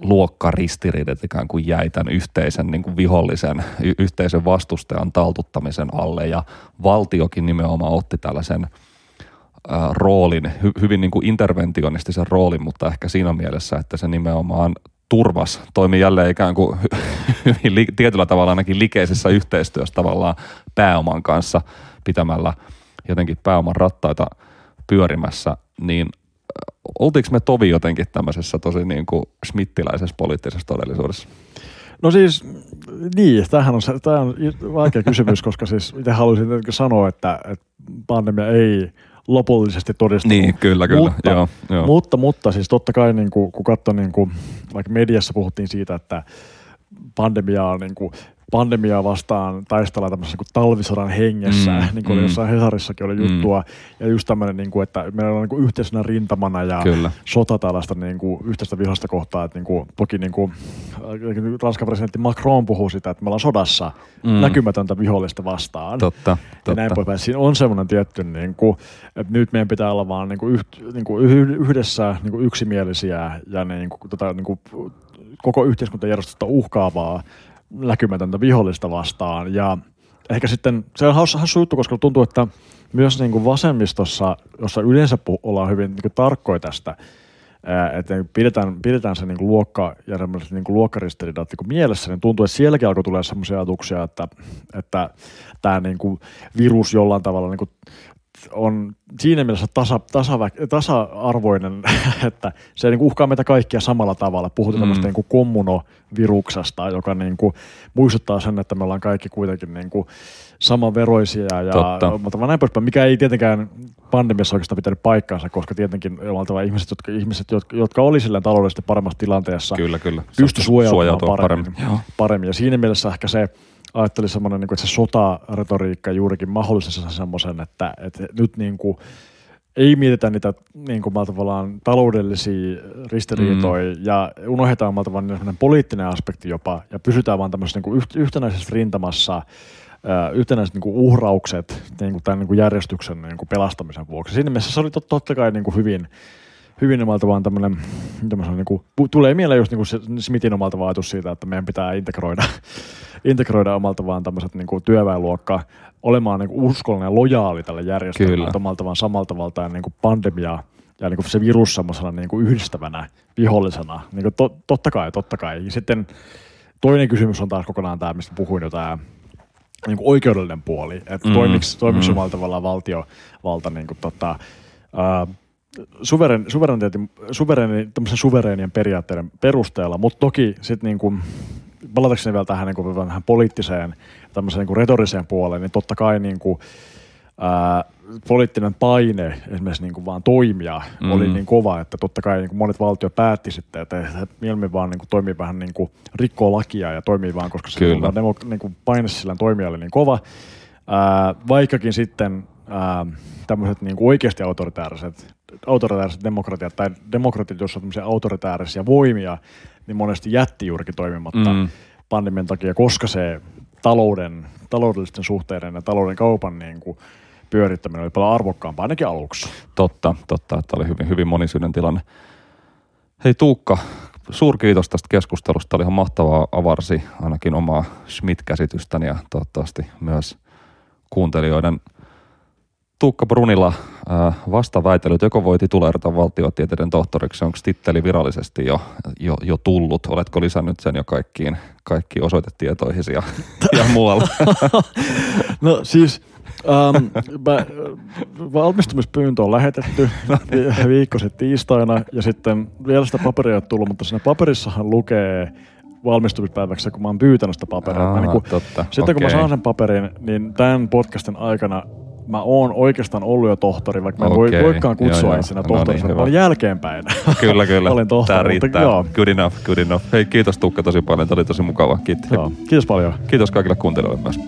Speaker 1: luokkaristiriidat ikään kuin jäi tämän yhteisen niin kuin vihollisen, y- yhteisen vastustajan taltuttamisen alle ja valtiokin nimenomaan otti tällaisen roolin, hy- hyvin niin kuin interventionistisen roolin, mutta ehkä siinä mielessä, että se nimenomaan turvas toimi jälleen ikään kuin [laughs] hyvin li, tietyllä tavalla ainakin likeisessä yhteistyössä tavallaan pääoman kanssa pitämällä jotenkin pääoman rattaita pyörimässä, niin oltiinko me tovi jotenkin tämmöisessä tosi niin kuin schmittiläisessä poliittisessa todellisuudessa?
Speaker 2: No siis, niin, tämähän on, tämä on vaikea kysymys, koska siis itse haluaisin sanoa, että, että pandemia ei lopullisesti todistunut.
Speaker 1: Niin, kyllä, kyllä.
Speaker 2: Mutta, joo, joo. mutta, mutta siis totta kai niin kuin, kun katsoi, niin kuin, vaikka mediassa puhuttiin siitä, että pandemia on niin kuin, pandemiaa vastaan taistellaan tämmöisessä niin talvisodan hengessä, mm, [laughs] niin kuin mm. jossain Hesarissakin oli juttua, mm. ja just tämmöinen, niin kuin, että meillä on niin kuin yhteisenä rintamana ja Kyllä. sota tällaista niin kuin, yhteistä vihasta kohtaa, että niin kuin, toki niin kuin, Ranskan presidentti Macron puhuu sitä, että me ollaan sodassa mm. näkymätöntä vihollista vastaan.
Speaker 1: Totta, totta.
Speaker 2: Ja näin poispäin. Siinä on semmoinen tietty, niin kuin, että nyt meidän pitää olla vaan niin kuin, yht, niin kuin yhdessä niin kuin yksimielisiä ja niin kuin, tota, niin kuin, koko yhteiskuntajärjestöstä uhkaavaa näkymätöntä vihollista vastaan. Ja ehkä sitten, se on hassu, hassu juttu, koska tuntuu, että myös niin kuin vasemmistossa, jossa yleensä ollaan hyvin niin kuin tarkkoja tästä, että pidetään, pidetään se niin kuin luokka ja niin kuin luokkaristiriidat niin mielessä, niin tuntuu, että sielläkin alkoi tulla sellaisia ajatuksia, että, että tämä niin kuin virus jollain tavalla niin kuin on siinä mielessä tasa, tasa, tasa-arvoinen, [laughs] että se niin uhkaa meitä kaikkia samalla tavalla. Puhutaan mm. tämmöistä niin kommunoviruksesta, joka niin kuin muistuttaa sen, että me ollaan kaikki kuitenkin niin kuin samanveroisia. Ja, Totta. mutta näin poispäin, mikä ei tietenkään pandemiassa oikeastaan pitänyt paikkaansa, koska tietenkin ihmiset, jotka, ihmiset, jotka, jotka oli silleen taloudellisesti paremmassa tilanteessa,
Speaker 1: kyllä, kyllä.
Speaker 2: pysty suojautumaan paremmin. paremmin. paremmin. Ja siinä mielessä ehkä se ajattelin semmoinen, niin kuin, että se sotaretoriikka juurikin mahdollisessa semmoisen, että, että nyt niin kuin, ei mietitä niitä niin kuin, tavallaan taloudellisia ristiriitoja mm. ja unohdetaan malta vaan poliittinen aspekti jopa ja pysytään vaan tämmöisessä niin kuin yhtenäisessä rintamassa yhtenäiset niin kuin uhraukset niin kuin tämän niin kuin järjestyksen niin kuin pelastamisen vuoksi. Siinä mielessä se oli tot, totta kai niin kuin hyvin, hyvin omalta vaan tämmöinen, niin kuin, tulee mieleen just niin kuin se Smithin omalta ajatus siitä, että meidän pitää integroida, [laughs] integroida omalta vaan tämmöiset niin kuin työväenluokka olemaan niin kuin uskollinen ja lojaali tälle järjestelmälle, että omalta vaan samalta valtaan niin kuin pandemiaa ja niin kuin se virus semmoisena niin kuin yhdistävänä vihollisena. Niin kuin to, totta kai, totta kai. Ja sitten toinen kysymys on taas kokonaan tämä, mistä puhuin jo tämä niin kuin oikeudellinen puoli, että mm, toimiko, toimiko mm. omalla valtiovalta niin kuin, tota, ää, suveren, suvereeni, suvereenien periaatteiden perusteella, mutta toki sitten niin kuin, palatakseni vielä tähän, niin kuin, vähän poliittiseen, tämmöiseen niin kuin retoriseen puoleen, niin totta kai niin kuin, ää, poliittinen paine esimerkiksi niin kuin vaan toimia mm. oli niin kova, että totta kai niin kuin monet valtiot päätti sitten, että mieluummin vaan niin kuin toimii vähän niin kuin rikkoo lakia ja toimii vaan, koska se demo, niin kuin paine sillä toimija oli niin kova. Ää, vaikkakin sitten ää, tämmöiset niin kuin oikeasti autoritääriset, autoritääriset demokratiat tai demokratiat, joissa on tämmöisiä autoritäärisiä voimia, niin monesti jätti juurikin toimimatta mm. pandemian takia, koska se talouden, taloudellisten suhteiden ja talouden kaupan niin kuin, pyörittäminen oli paljon arvokkaampaa, ainakin aluksi.
Speaker 1: Totta, totta, että oli hyvin, hyvin monisyinen tilanne. Hei Tuukka, suurkiitos tästä keskustelusta. Oli ihan mahtavaa avarsi ainakin omaa Schmidt-käsitystäni ja toivottavasti myös kuuntelijoiden Tuukka Brunilla äh, vastaväitelyt, joko voi tituleerata valtiotieteiden tohtoriksi, onko titteli virallisesti jo, jo, jo tullut? Oletko lisännyt sen jo kaikkiin, kaikkiin osoitetietoihisi ja, [laughs] ja muualla?
Speaker 2: no siis Um, mä, valmistumispyyntö on lähetetty viikko sitten tiistaina ja sitten vielä sitä paperia ei ole tullut, mutta siinä paperissahan lukee valmistumispäiväksi, kun mä oon pyytänyt sitä paperia. Aa, niin kun, totta. Sitten okay. kun mä saan sen paperin, niin tämän podcastin aikana mä oon oikeastaan ollut jo tohtori, vaikka mä en okay. voi, voikaan kutsua itsenä tohtoriksi, no niin, mä jälkeenpäin. [laughs]
Speaker 1: Kyllä, kyllä. Olin tohtori. Tämä riittää. Mutta, good enough, good enough. Hei, kiitos Tukka tosi paljon. Tämä oli tosi mukava. Kiitos.
Speaker 2: Joo, kiitos paljon.
Speaker 1: Kiitos kaikille kuuntelijoille myös.